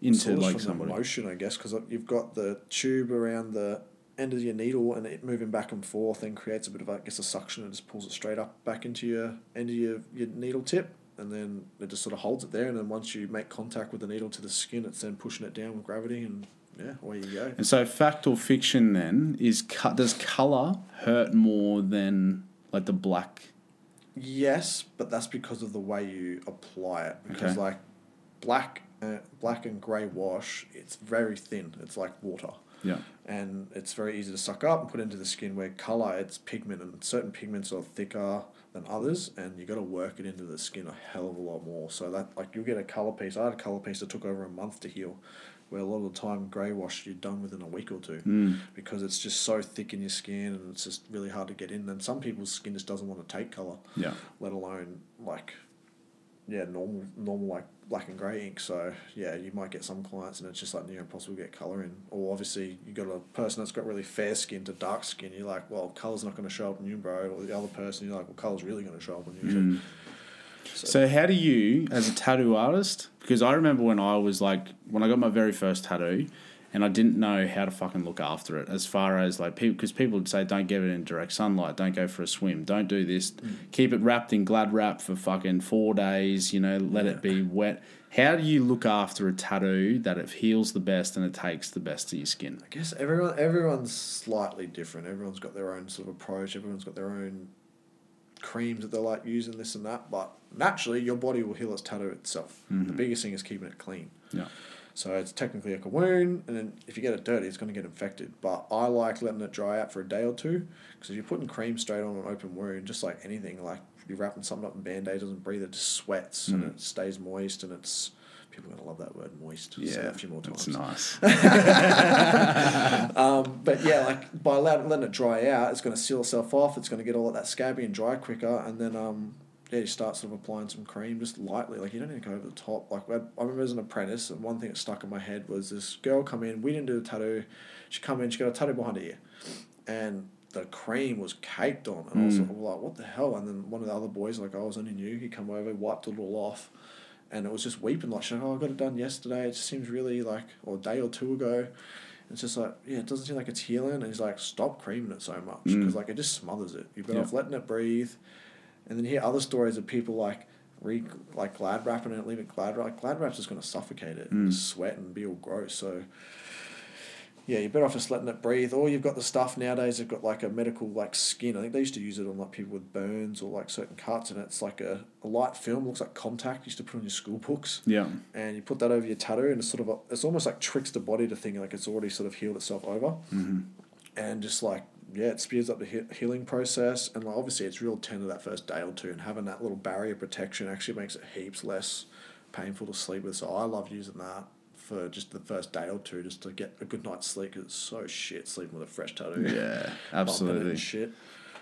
[SPEAKER 1] into like
[SPEAKER 3] from
[SPEAKER 1] somebody?
[SPEAKER 3] the motion, I guess, because you've got the tube around the end of your needle and it moving back and forth and creates a bit of, I guess, a suction and just pulls it straight up back into your end of your, your needle tip. And then it just sort of holds it there. And then once you make contact with the needle to the skin, it's then pushing it down with gravity. And yeah, away you go.
[SPEAKER 1] And so fact or fiction then is cu- does color hurt more than like the black?
[SPEAKER 3] Yes, but that's because of the way you apply it. Because
[SPEAKER 1] Okay.
[SPEAKER 3] like black, uh, black and grey wash, it's very thin. It's like water.
[SPEAKER 1] Yeah.
[SPEAKER 3] and it's very easy to suck up and put into the skin. Where color, it's pigment, and certain pigments are thicker than others, and you got to work it into the skin a hell of a lot more. So that like you'll get a color piece. I had a color piece that took over a month to heal, where a lot of the time grey wash you're done within a week or two
[SPEAKER 1] Mm.
[SPEAKER 3] because it's just so thick in your skin and it's just really hard to get in. And some people's skin just doesn't want to take color,
[SPEAKER 1] Yeah.
[SPEAKER 3] let alone like yeah normal normal like black and grey ink. So yeah, you might get some clients and it's just like near impossible to get colour in. Or obviously you got a person that's got really fair skin to dark skin. You're like, well, colour's not going to show up on you, bro. Or the other person, you're like, well, colour's really going to show up on you.
[SPEAKER 1] Mm. So how do you, as a tattoo artist, because I remember when I was like, when I got my very first tattoo, and I didn't know how to fucking look after it. As far as like people, because people would say, don't give it in direct sunlight, don't go for a swim, don't do this, mm. keep it wrapped in glad wrap for fucking four days. You know, let it be wet. How do you look after a tattoo that it heals the best and it takes the best to your skin?
[SPEAKER 3] I guess everyone everyone's slightly different. Everyone's got their own sort of approach. Everyone's got their own creams that they like using this and that. But naturally, your body will heal its tattoo itself. The mm-hmm. biggest thing is keeping it clean.
[SPEAKER 1] Yeah.
[SPEAKER 3] So it's technically like a wound, and then if you get it dirty, it's going to get infected. But I like letting it dry out for a day or two, because if you're putting cream straight on an open wound, just like anything, like you're wrapping something up in band aid, doesn't breathe, it just sweats and it stays moist, and it's people are going to love that word moist. That a few more times.
[SPEAKER 1] that's nice.
[SPEAKER 3] Um, but yeah, like by letting, letting it dry out, it's going to seal itself off. It's going to get all of that scabby and dry quicker, and then um, yeah, you start sort of applying some cream just lightly. Like you don't need to go over the top. Like I, I remember as an apprentice, and one thing that stuck in my head was this girl come in. We didn't do the tattoo. She come in. She got a tattoo behind her ear, and the cream was caked on, and I was
[SPEAKER 1] Mm.
[SPEAKER 3] of like, "What the hell?" And then one of the other boys, like I was only new, he come over, wiped it all off, and it was just weeping like, she's like, "Oh, I got it done yesterday. It just seems really like, or a day or two ago." It's just like, yeah, it doesn't seem like it's healing. And he's like, stop creaming it so much because
[SPEAKER 1] Mm.
[SPEAKER 3] like it just smothers it. You're better
[SPEAKER 1] Yeah.
[SPEAKER 3] off letting it breathe. And then you hear other stories of people like re like glad wrapping it, leave it glad wrap. Glad wrap's just gonna suffocate it, and
[SPEAKER 1] Mm.
[SPEAKER 3] sweat and be all gross. So yeah, you're better off just letting it breathe. Or you've got the stuff nowadays. They've got like a medical like skin. I think they used to use it on like people with burns or like certain cuts, and it's like a, a light film. Looks like contact. Used to put on your school books
[SPEAKER 1] Yeah.
[SPEAKER 3] and you put that over your tattoo, and it's sort of a, it's almost like tricks the body to think like it's already sort of healed itself over,
[SPEAKER 1] Mm-hmm.
[SPEAKER 3] and just like yeah, it speeds up the he- healing process, and like, obviously it's real tender that first day or two, and having that little barrier protection actually makes it heaps less painful to sleep with. So I love using that for just the first day or two, just to get a good night's sleep, because it's so shit sleeping with a fresh tattoo.
[SPEAKER 1] Yeah. Absolutely.
[SPEAKER 3] shit.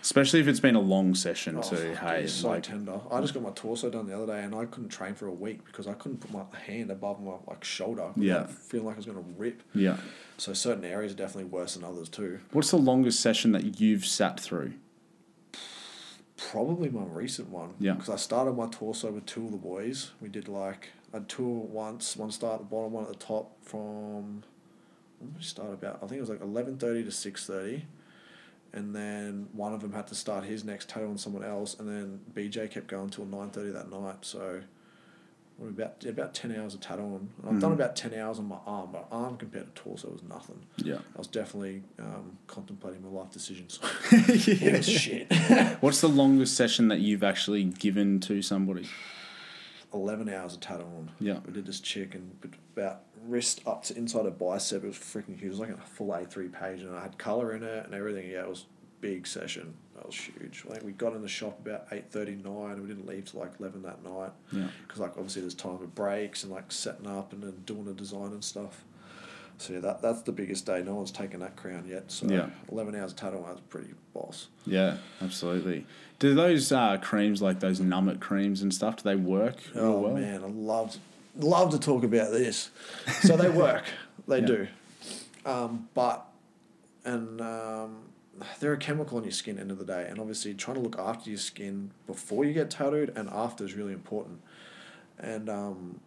[SPEAKER 1] Especially if it's been a long session
[SPEAKER 3] Oh,
[SPEAKER 1] too. hey,
[SPEAKER 3] it's so
[SPEAKER 1] like
[SPEAKER 3] tender. I just got my torso done the other day, and I couldn't train for a week because I couldn't put my hand above my like shoulder.
[SPEAKER 1] Yeah.
[SPEAKER 3] like, feeling like I was gonna rip.
[SPEAKER 1] yeah.
[SPEAKER 3] So certain areas are definitely worse than others too.
[SPEAKER 1] What's the longest session that you've sat through?
[SPEAKER 3] Probably my recent one.
[SPEAKER 1] Yeah.
[SPEAKER 3] Because I started my torso with two of the boys. We did like a two once. One start at the bottom, one at the top. From we start about? I think it was like eleven thirty to six thirty. And then one of them had to start his next tattoo on someone else, and then BJ kept going till nine thirty that night. So, what about about ten hours of tattoo on. And I've done
[SPEAKER 1] Mhm.
[SPEAKER 3] about ten hours on my arm, but arm compared to torso was nothing.
[SPEAKER 1] Yeah.
[SPEAKER 3] I was definitely um, contemplating my life decisions. was shit.
[SPEAKER 1] What's the longest session that you've actually given to somebody?
[SPEAKER 3] eleven hours of tattoo on.
[SPEAKER 1] Yeah.
[SPEAKER 3] We did this chick and about wrist up to inside a bicep. It was freaking huge. It was like a full A three page, and I had color in it and everything. Yeah, it was big session. That was huge. I think we got in the shop about eight thirty nine, and we didn't leave till like eleven that night.
[SPEAKER 1] Yeah.
[SPEAKER 3] Because like obviously there's time for breaks and like setting up and then doing the design and stuff. So yeah, that that's the biggest day. No one's taken that crown yet. So
[SPEAKER 1] Yeah.
[SPEAKER 3] eleven hours of tattoo was pretty boss.
[SPEAKER 1] Yeah, absolutely. Do those uh, creams like those numbing creams and stuff? Do they work
[SPEAKER 3] Oh
[SPEAKER 1] well?
[SPEAKER 3] man, I love love to talk about this. So they work, they
[SPEAKER 1] Yeah.
[SPEAKER 3] do, um, but and um, they're a chemical on your skin. End of the day, and obviously trying to look after your skin before you get tattooed and after is really important. And um,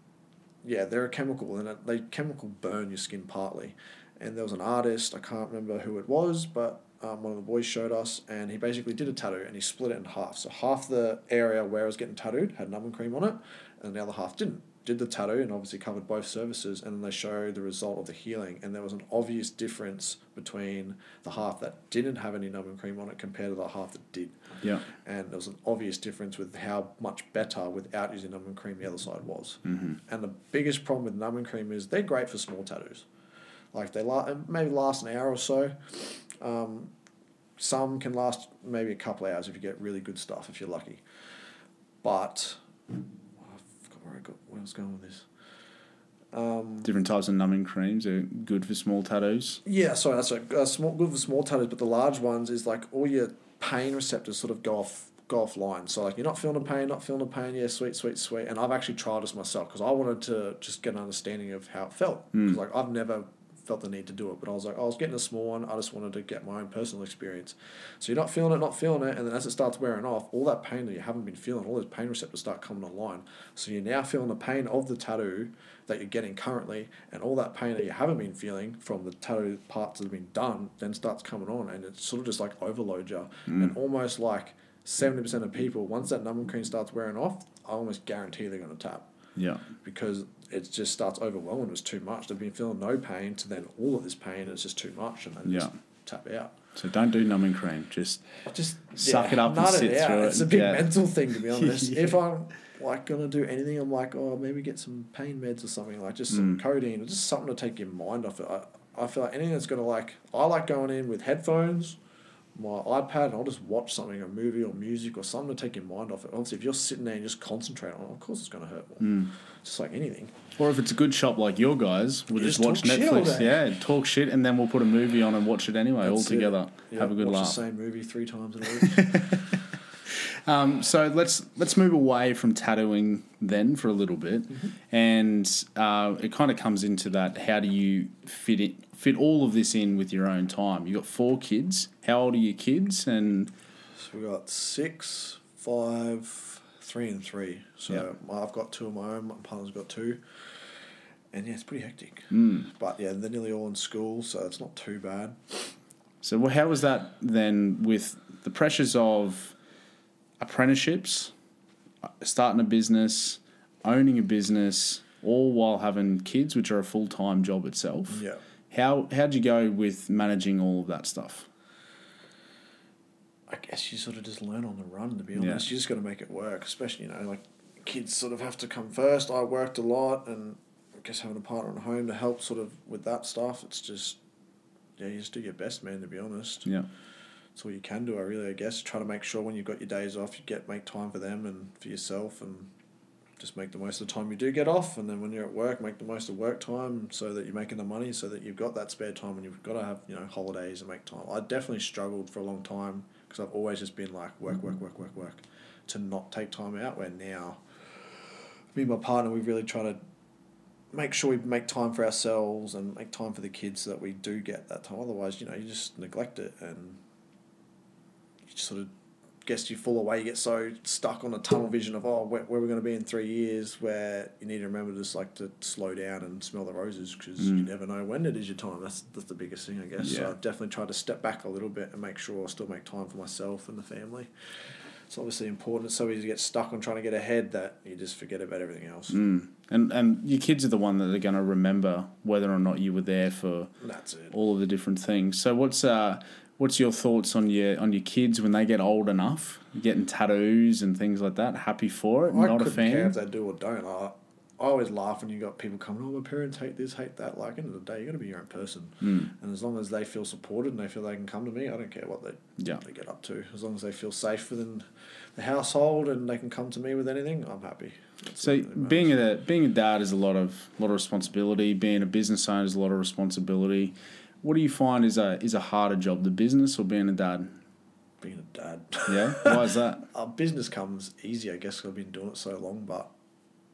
[SPEAKER 3] yeah, they're a chemical, and they chemical burn your skin partly. And there was an artist, I can't remember who it was, but um, one of the boys showed us, and he basically did a tattoo and he split it in half. So half the area where I was getting tattooed had numbing cream on it, and the other half didn't. Did the tattoo and obviously covered both surfaces, and then they showed the result of the healing. And there was an obvious difference between the half that didn't have any numbing cream on it compared to the half that did.
[SPEAKER 1] Yeah.
[SPEAKER 3] And there was an obvious difference with how much better without using numbing cream the other side was.
[SPEAKER 1] Mm-hmm.
[SPEAKER 3] And the biggest problem with numbing cream is they're great for small tattoos. Like they la- maybe last an hour or so. Um, some can last maybe a couple hours if you get really good stuff, if you're lucky. But where I got where I was going with this. Um,
[SPEAKER 1] Different types of numbing creams are good for small tattoos.
[SPEAKER 3] yeah, sorry, that's right. Uh, small, good for small tattoos, but the large ones is like all your pain receptors sort of go off go offline. So like you're not feeling the pain, not feeling the pain. Yeah, sweet, sweet, sweet. And I've actually tried this myself because I wanted to just get an understanding of how it felt. Because like I've never felt the need to do it, but I was like, I was getting a small one. I just wanted to get my own personal experience. So you're not feeling it, not feeling it, and then as it starts wearing off, all that pain that you haven't been feeling, all those pain receptors start coming online. So you're now feeling the pain of the tattoo that you're getting currently, and all that pain that you haven't been feeling from the tattoo parts that have been done then starts coming on, and it's sort of just like overload you, mm. and almost like seventy percent of people once that numbing cream starts wearing off, I almost guarantee they're gonna tap
[SPEAKER 1] Yeah.
[SPEAKER 3] because it just starts overwhelming. It's too much. They've been feeling no pain to then all of this pain. It's just too much, and then
[SPEAKER 1] Yeah.
[SPEAKER 3] just tap out.
[SPEAKER 1] So don't do numbing cream. Just
[SPEAKER 3] Just
[SPEAKER 1] Suck it up and sit
[SPEAKER 3] out.
[SPEAKER 1] through it
[SPEAKER 3] It's a big
[SPEAKER 1] get-
[SPEAKER 3] mental thing to be honest.
[SPEAKER 1] Yeah.
[SPEAKER 3] If I'm like gonna do anything, I'm like, oh, maybe get some pain meds or something, like just
[SPEAKER 1] Mm.
[SPEAKER 3] some codeine or just something to take your mind off it. I, I feel like anything that's gonna like, I like going in with headphones, my iPad, and I'll just watch something, a movie or music or something to take your mind off it. Obviously, if you're sitting there and just concentrate on it, of course it's gonna hurt more.
[SPEAKER 1] Mm.
[SPEAKER 3] Just like anything.
[SPEAKER 1] or if it's a good shop like your guys, we'll
[SPEAKER 3] You
[SPEAKER 1] just,
[SPEAKER 3] just
[SPEAKER 1] watch
[SPEAKER 3] all
[SPEAKER 1] Netflix. Yeah, talk shit, and then we'll put a movie on and watch it anyway, all
[SPEAKER 3] That's it.
[SPEAKER 1] together.
[SPEAKER 3] Yeah,
[SPEAKER 1] Have a good
[SPEAKER 3] watch
[SPEAKER 1] laugh.
[SPEAKER 3] the same movie three times in a week.
[SPEAKER 1] Um, so let's let's move away from tattooing then for a little bit,
[SPEAKER 3] Mm-hmm.
[SPEAKER 1] and uh, it kind of comes into that. How do you fit it fit all of this in with your own time? You've got four kids. How old are your kids? And
[SPEAKER 3] So we got six, five, three, and three. So my- I've got two of my own. My partner's got two. And yeah, it's pretty hectic.
[SPEAKER 1] mm,
[SPEAKER 3] But yeah, they're nearly all in school, so it's not too bad.
[SPEAKER 1] so how was that then with the pressures of apprenticeships, uh, starting a business, owning a business, all while having kids, which are a full time job itself?
[SPEAKER 3] Yeah.
[SPEAKER 1] How how'd you go with managing all of that stuff?
[SPEAKER 3] I guess you sort of just learn on the run, to be
[SPEAKER 1] Yeah.
[SPEAKER 3] honest. You just got to make it work, especially, you know, like kids sort of have to come first. I worked a lot, and I guess having a partner at home to help sort of with that stuff, it's just, yeah, you just do your best, man, to be honest.
[SPEAKER 1] Yeah.
[SPEAKER 3] That's all you can do, I really, I guess. Try to make sure when you've got your days off, you get make time for them and for yourself, and just make the most of the time you do get off. And then when you're at work, make the most of work time so that you're making the money, so that you've got that spare time, and you've got to have you know holidays and make time. I definitely struggled for a long time because I've always just been like work, work, work, work, work, to not take time out. Where now, me and my partner, we really try to make sure we make time for ourselves and make time for the kids so that we do get that time. Otherwise, you know, you just neglect it and you just sort of guess you fall away. You get so stuck on a tunnel vision of oh, where, where we're going to be in three years. Where you need to remember just like to slow down and smell the roses because you
[SPEAKER 1] Mm.
[SPEAKER 3] never know when it is your time. That's that's the biggest thing, I guess.
[SPEAKER 1] Yeah.
[SPEAKER 3] So I've definitely tried to step back a little bit and make sure I still make time for myself and the family. It's obviously important. It's so easy to get stuck on trying to get ahead that you just forget about everything else.
[SPEAKER 1] Mm. And and your kids are the one that are going to remember whether or not you were there for
[SPEAKER 3] that's it.
[SPEAKER 1] all of the different things. So what's uh what's your thoughts on your on your kids when they get old enough, getting tattoos and things like that? Happy for it?
[SPEAKER 3] I
[SPEAKER 1] Not a fan.
[SPEAKER 3] care if they do or don't. I, I always laugh when you got people coming, oh, my parents hate this, hate that. Like, end of the day, you got to be your own person.
[SPEAKER 1] Mm.
[SPEAKER 3] And as long as they feel supported and they feel they can come to me, I don't care what they,
[SPEAKER 1] Yeah.
[SPEAKER 3] they get up to. As long as they feel safe within the household and they can come to me with anything, I'm happy. That's
[SPEAKER 1] So
[SPEAKER 3] what really matters.
[SPEAKER 1] being a being a dad is a lot of lot of responsibility. Being a business owner is a lot of responsibility. What do you find is a is a harder job, the business or being a dad?
[SPEAKER 3] being a dad.
[SPEAKER 1] Yeah, why is that?
[SPEAKER 3] Our business comes easy, I guess, 'cause I've been doing it so long. But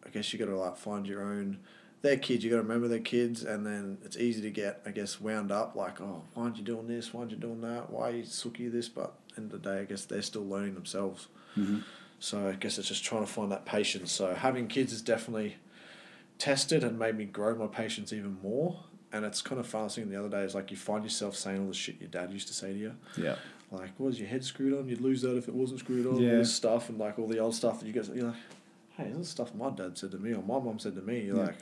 [SPEAKER 3] I guess you got to like find your own. They're kids. You got to remember they're kids, and then it's easy to get, I guess, wound up. Like, oh, why aren't you doing this? Why aren't you doing that? Why are you sooky this? But end of the day, I guess they're still learning themselves.
[SPEAKER 1] Mhm.
[SPEAKER 3] So I guess it's just trying to find that patience. So having kids has definitely tested and made me grow my patience even more. And it's kind of. I the other day is like you find yourself saying all the shit your dad used to say to you
[SPEAKER 1] Yeah,
[SPEAKER 3] like, was your head screwed on? You'd lose that if it wasn't screwed on.
[SPEAKER 1] Yeah.
[SPEAKER 3] All this stuff and like all the old stuff that you guys, you're like, hey, this is stuff my dad said to me or my mom said to me. You're
[SPEAKER 1] Yeah.
[SPEAKER 3] like,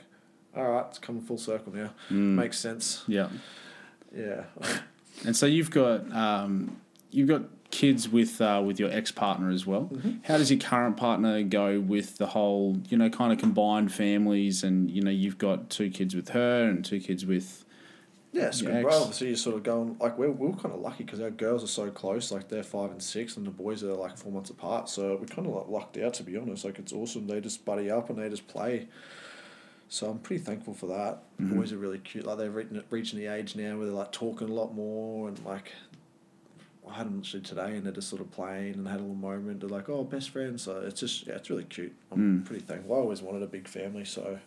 [SPEAKER 3] all right, it's coming full circle now.
[SPEAKER 1] Mm.
[SPEAKER 3] Makes sense.
[SPEAKER 1] yeah.
[SPEAKER 3] Yeah.
[SPEAKER 1] And so you've got um, you've got kids with uh, with your ex partner as well.
[SPEAKER 3] Mhm.
[SPEAKER 1] How does your current partner go with the whole you know kind of combined families and you know you've got two kids with her and two kids with
[SPEAKER 3] Yeah, it's good, bro.
[SPEAKER 1] ex.
[SPEAKER 3] Obviously, you're sort of going like we're we're kind of lucky because our girls are so close. Like they're five and six, and the boys are like four months apart. So we're kind of like lucked out to be honest. Like it's awesome. They just buddy up and they just play. So I'm pretty thankful for that. The
[SPEAKER 1] Mhm.
[SPEAKER 3] boys are really cute. Like they're reaching reaching the age now where they're like talking a lot more and like. I had them actually today, and they're just sort of playing and had a little moment. They're like, "Oh, best friends." So it's just, yeah, it's really cute. I'm
[SPEAKER 1] Mm.
[SPEAKER 3] pretty thankful. I always wanted a big family, so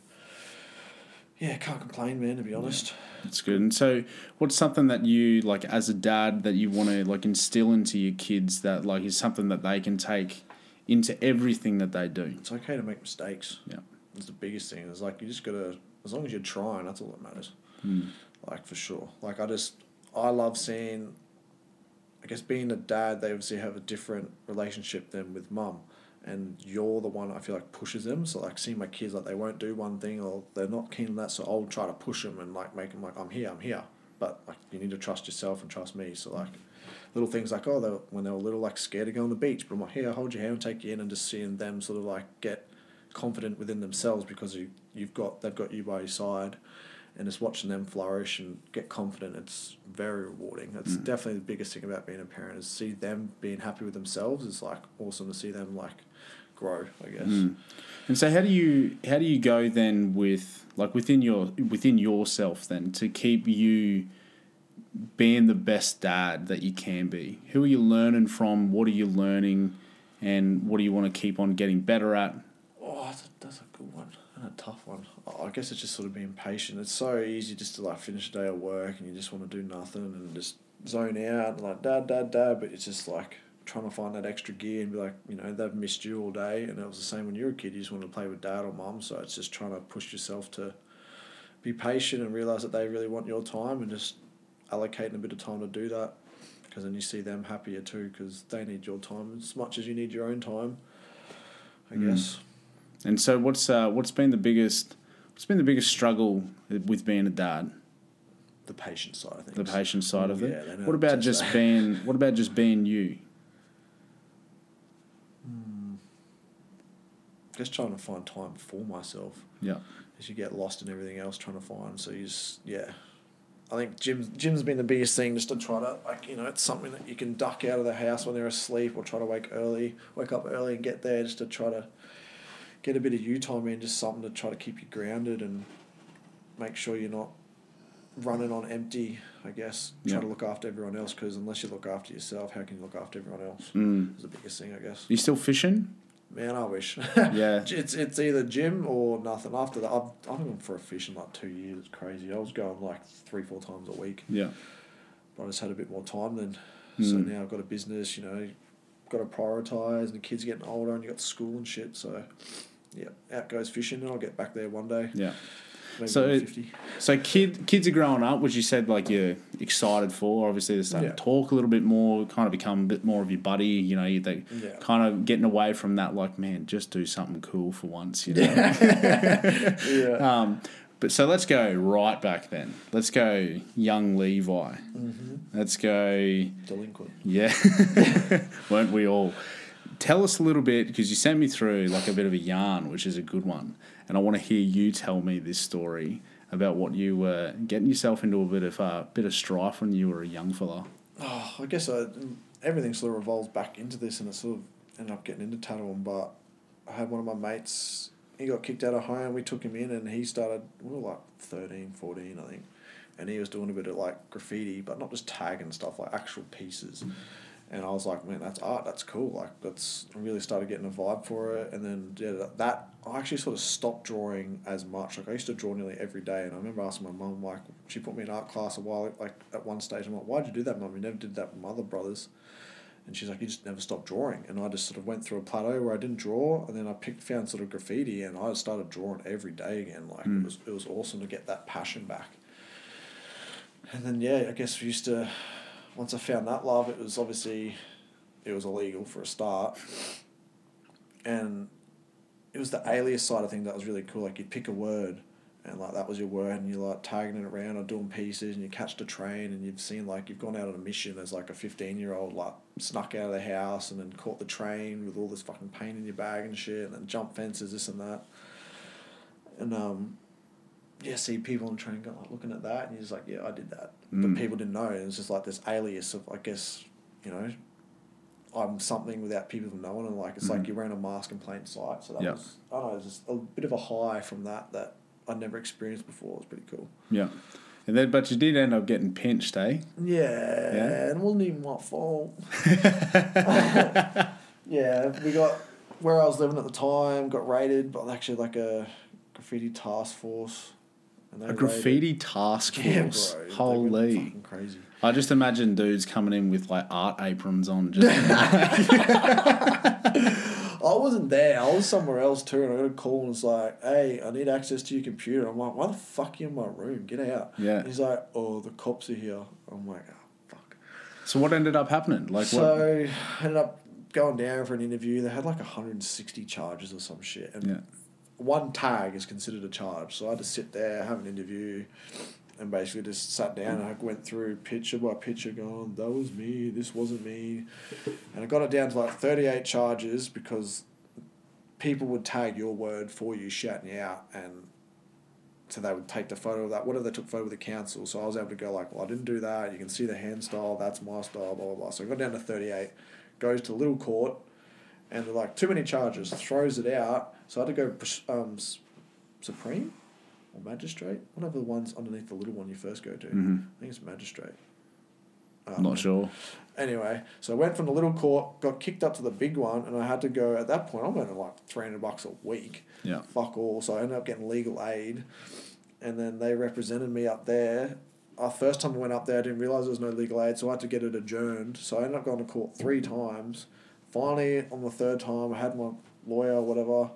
[SPEAKER 3] yeah, can't complain, man. To be honest.
[SPEAKER 1] It's good. And so, what's something that you like as a dad that you want to like instill into your kids that like is something that they can take into everything that they do?
[SPEAKER 3] it's okay to make mistakes.
[SPEAKER 1] Yeah.
[SPEAKER 3] It's the biggest thing. It's like you just gotta as long as you're trying, that's all that matters.
[SPEAKER 1] Mm.
[SPEAKER 3] Like for sure. Like I just I love seeing I guess being a dad, they obviously have a different relationship than with mum. And you're the one I feel like pushes them. So like seeing my kids like they won't do one thing or they're not keen on that, so I'll try to push them and like make them like I'm here, I'm here. But like you need to trust yourself and trust me. So like little things like oh they when they were a little like scared to go on the beach, but I'm like here, hold your hand and take you in, and just seeing them sort of like get confident within themselves because you you've got they've got you by your side, and just watching them flourish and get confident. It's very rewarding. That's
[SPEAKER 1] Mm.
[SPEAKER 3] definitely the biggest thing about being a parent is see them being happy with themselves. It's like awesome to see them like grow. I guess.
[SPEAKER 1] Mm. And so, how do you how do you go then with like within your within yourself then to keep you being the best dad that you can be? Who are you learning from? What are you learning? And what do you want to keep on getting better at?
[SPEAKER 3] Oh, that's a, that's a good one and a tough one. I guess it's just sort of being patient. It's so easy just to like finish a day of work and you just want to do nothing and just zone out and like dad, dad, dad. But it's just like trying to find that extra gear and be like, you know, they've missed you all day. And it was the same when you were a kid. You just wanted to play with dad or mum. So it's just trying to push yourself to be patient and realize that they really want your time and just allocating a bit of time to do that. Because then you see them happier too because they need your time as much as you need your own time. I
[SPEAKER 1] Mm.
[SPEAKER 3] guess.
[SPEAKER 1] And so, what's uh, what's been the biggest what's been the biggest struggle with being a dad?
[SPEAKER 3] the patient side of things.
[SPEAKER 1] The patient side of
[SPEAKER 3] Yeah,
[SPEAKER 1] it. What about
[SPEAKER 3] just that.
[SPEAKER 1] being what about just being you? Hmm.
[SPEAKER 3] Just trying to find time for myself.
[SPEAKER 1] Yeah.
[SPEAKER 3] As you get lost in everything else, trying to find. So you just yeah. I think gym gym's been the biggest thing just to try to like you know it's something that you can duck out of the house when they're asleep or try to wake early, wake up early and get there just to try to get a bit of you time in, just something to try to keep you grounded and make sure you're not running on empty. I guess try
[SPEAKER 1] Yeah.
[SPEAKER 3] to look after everyone else because unless you look after yourself, how can you look after everyone else?
[SPEAKER 1] Mm.
[SPEAKER 3] Is the biggest thing I guess.
[SPEAKER 1] You still fishing?
[SPEAKER 3] Man, I wish.
[SPEAKER 1] Yeah.
[SPEAKER 3] It's it's either gym or nothing. After that, I've I've been for a fish in like two years. It's crazy. I was going like three four times a week,
[SPEAKER 1] Yeah.
[SPEAKER 3] but I just had a bit more time then. So
[SPEAKER 1] Mm.
[SPEAKER 3] now I've got a business. You know, got to prioritize, and the kids are getting older, and you got school and shit. So, yeah, out goes fishing, and I'll get back there one day.
[SPEAKER 1] Yeah.
[SPEAKER 3] Maybe
[SPEAKER 1] So
[SPEAKER 3] so fifty.
[SPEAKER 1] So kid kids are growing up, which you said like you're excited for. Obviously, they're starting
[SPEAKER 3] Yeah.
[SPEAKER 1] to talk a little bit more, kind of become a bit more of your buddy. You know, they
[SPEAKER 3] Yeah.
[SPEAKER 1] kind of getting away from that. Like, man, just do something cool for once. You know.
[SPEAKER 3] yeah.
[SPEAKER 1] um, But so let's go right back then. Let's go young Levi.
[SPEAKER 3] Mm-hmm.
[SPEAKER 1] Let's go.
[SPEAKER 3] Delinquent.
[SPEAKER 1] Yeah, weren't we all? Tell us a little bit because you sent me through like a bit of a yarn, which is a good one, and I want to hear you tell me this story about what you were getting yourself into a bit of a uh, bit of strife when you were a young fella.
[SPEAKER 3] Oh, I guess I, everything sort of revolves back into this, and it sort of ended up getting into tattooing. But I had one of my mates. He got kicked out of home. We took him in, and he started. We were like 13, 14, I think, and he was doing a bit of like graffiti, but not just tagging stuff, like actual pieces. And I was like, man, that's art. That's cool. Like, that's I really started getting a vibe for it. And then yeah, that I actually sort of stopped drawing as much. Like, I used to draw nearly every day. And I remember asking my mum, like, she put me in art class a while. Like, at one stage, I'm like, why'd you do that, mum? You never did that with my other brothers. And she's like, you just never stopped drawing. And I just sort of went through a plateau where I didn't draw, and then I picked found sort of graffiti, and I started drawing every day again. Like
[SPEAKER 1] Mm.
[SPEAKER 3] it was it was awesome to get that passion back. And then yeah, I guess we used to. Once I found that love, it was obviously, it was illegal for a start. And it was the alias side of thing that was really cool. Like you'd pick a word, and like that was your word, and you're like tagging it around or doing pieces, and you catch the train, and you've seen like you've gone out on a mission as like a fifteen year old, like snuck out of the house and then caught the train with all this fucking paint in your bag and shit, and then jump fences, this and that. And um, yeah, see people on the train go like looking at that, and you're just like, yeah, I did that,
[SPEAKER 1] Mm.
[SPEAKER 3] but people didn't know. And it's just like this alias of, I guess, you know. I'm something without people knowing, and like it's like
[SPEAKER 1] Mhm.
[SPEAKER 3] you're wearing a mask in plain sight. So that
[SPEAKER 1] Yeah.
[SPEAKER 3] was, I don't know, it was just a bit of a high from that that I'd never experienced before. It was pretty cool.
[SPEAKER 1] Yeah, and then but you did end up getting pinched, eh?
[SPEAKER 3] Yeah,
[SPEAKER 1] Yeah?
[SPEAKER 3] and it wasn't even my fault. yeah, we got where I was living at the time got raided, but actually like a graffiti task force.
[SPEAKER 1] A
[SPEAKER 3] raided-
[SPEAKER 1] graffiti task
[SPEAKER 3] Yeah,
[SPEAKER 1] force.
[SPEAKER 3] bro.
[SPEAKER 1] Holy!
[SPEAKER 3] fucking crazy.
[SPEAKER 1] I just imagine dudes coming in with like art aprons on. Just
[SPEAKER 3] I wasn't there. I was somewhere else too, and I got a call and it's like, "Hey, I need access to your computer." I'm like, "Why the fuck are you in my room? Get out!"
[SPEAKER 1] Yeah.
[SPEAKER 3] And he's like, "Oh, the cops are here." I'm like, "Oh, fuck."
[SPEAKER 1] so what ended up happening? Like what?
[SPEAKER 3] so I ended up going down for an interview. They had like 160 charges or some shit, and
[SPEAKER 1] Yeah.
[SPEAKER 3] One tag is considered a charge. So I to sit there, have an interview, and basically just sat down and I went through picture by picture, going, "That was me. This wasn't me," and I got it down to like 38 charges because people would tag your word for you, shouting you out, and so they would take the photo of that. Whatever they took photo with the council, so I was able to go like, "Well, I didn't do that. You can see the hand style. That's my style." Blah blah blah. So I got down to 38. Goes to little court and they're like too many charges, throws it out. So I had to go um, supreme or magistrate, one of the ones underneath the little one you first go to.
[SPEAKER 1] Mhm.
[SPEAKER 3] I think it's magistrate.
[SPEAKER 1] I'm
[SPEAKER 3] Um,
[SPEAKER 1] not sure.
[SPEAKER 3] Anyway, so I went from the little court, got kicked up to the big one, and I had to go. At that point, I'm earning like three hundred bucks a week.
[SPEAKER 1] Yeah.
[SPEAKER 3] Fuck all. So I ended up getting legal aid, and then they represented me up there. Our first time I went up there, I didn't realize there was no legal aid, so I had to get it adjourned. So I ended up going to court three times. Finally, on the third time, I had my lawyer, whatever,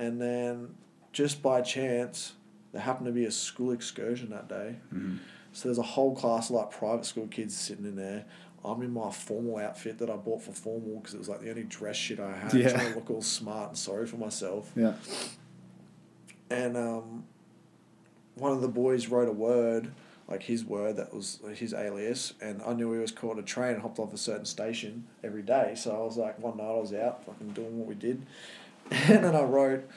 [SPEAKER 3] and then just by chance, there happened to be a school excursion that day.
[SPEAKER 1] Mhm.
[SPEAKER 3] So there's a whole class of like private school kids sitting in there. I'm in my formal outfit that I bought for formal because it was like the only dress shit I had.
[SPEAKER 1] Yeah.
[SPEAKER 3] Trying to look all smart and sorry for myself.
[SPEAKER 1] Yeah.
[SPEAKER 3] And um, one of the boys wrote a word, like his word that was his alias, and I knew he was caught a train and hopped off a certain station every day. So I was like, one night I was out fucking doing what we did, and then I wrote,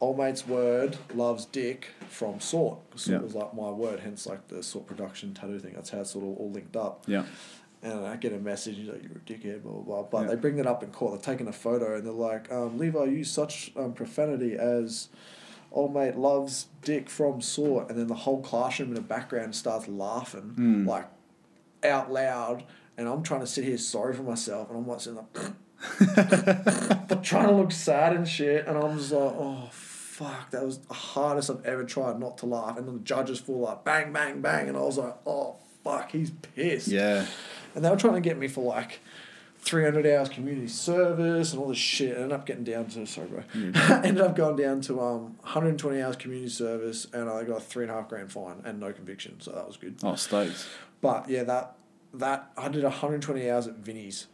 [SPEAKER 3] "Old mate's word loves dick" from Sort. Sort
[SPEAKER 1] Yeah.
[SPEAKER 3] was like my word, hence like the Sort production tattoo thing. That's how it's sort of all linked up.
[SPEAKER 1] Yeah.
[SPEAKER 3] And I get a message, he's like, you're a dickhead, blah, blah, blah. But
[SPEAKER 1] Yeah.
[SPEAKER 3] they bring that up in court. They're taking a photo and they're like, um, Levi used such um, profanity as old mate loves dick from sort. And then the whole classroom in the background starts laughing,
[SPEAKER 1] Mm.
[SPEAKER 3] like out loud. And I'm trying to sit here sorry for myself. And I'm like sitting like, but trying to look sad and shit. And I'm just like, oh, fuck. That was the hardest I've ever tried not to laugh. And then the judges full like, bang, bang, bang. And I was like, oh, fuck, he's pissed.
[SPEAKER 1] Yeah.
[SPEAKER 3] And they were trying to get me for like 300 hours community service and all this shit. I ended up getting down to, sorry, bro. ended up going down to um, 120 hours community service and I got a three and a half grand fine and no conviction. So that was good.
[SPEAKER 1] Oh, stokes.
[SPEAKER 3] But yeah, that, that I did 120 hours at Vinnie's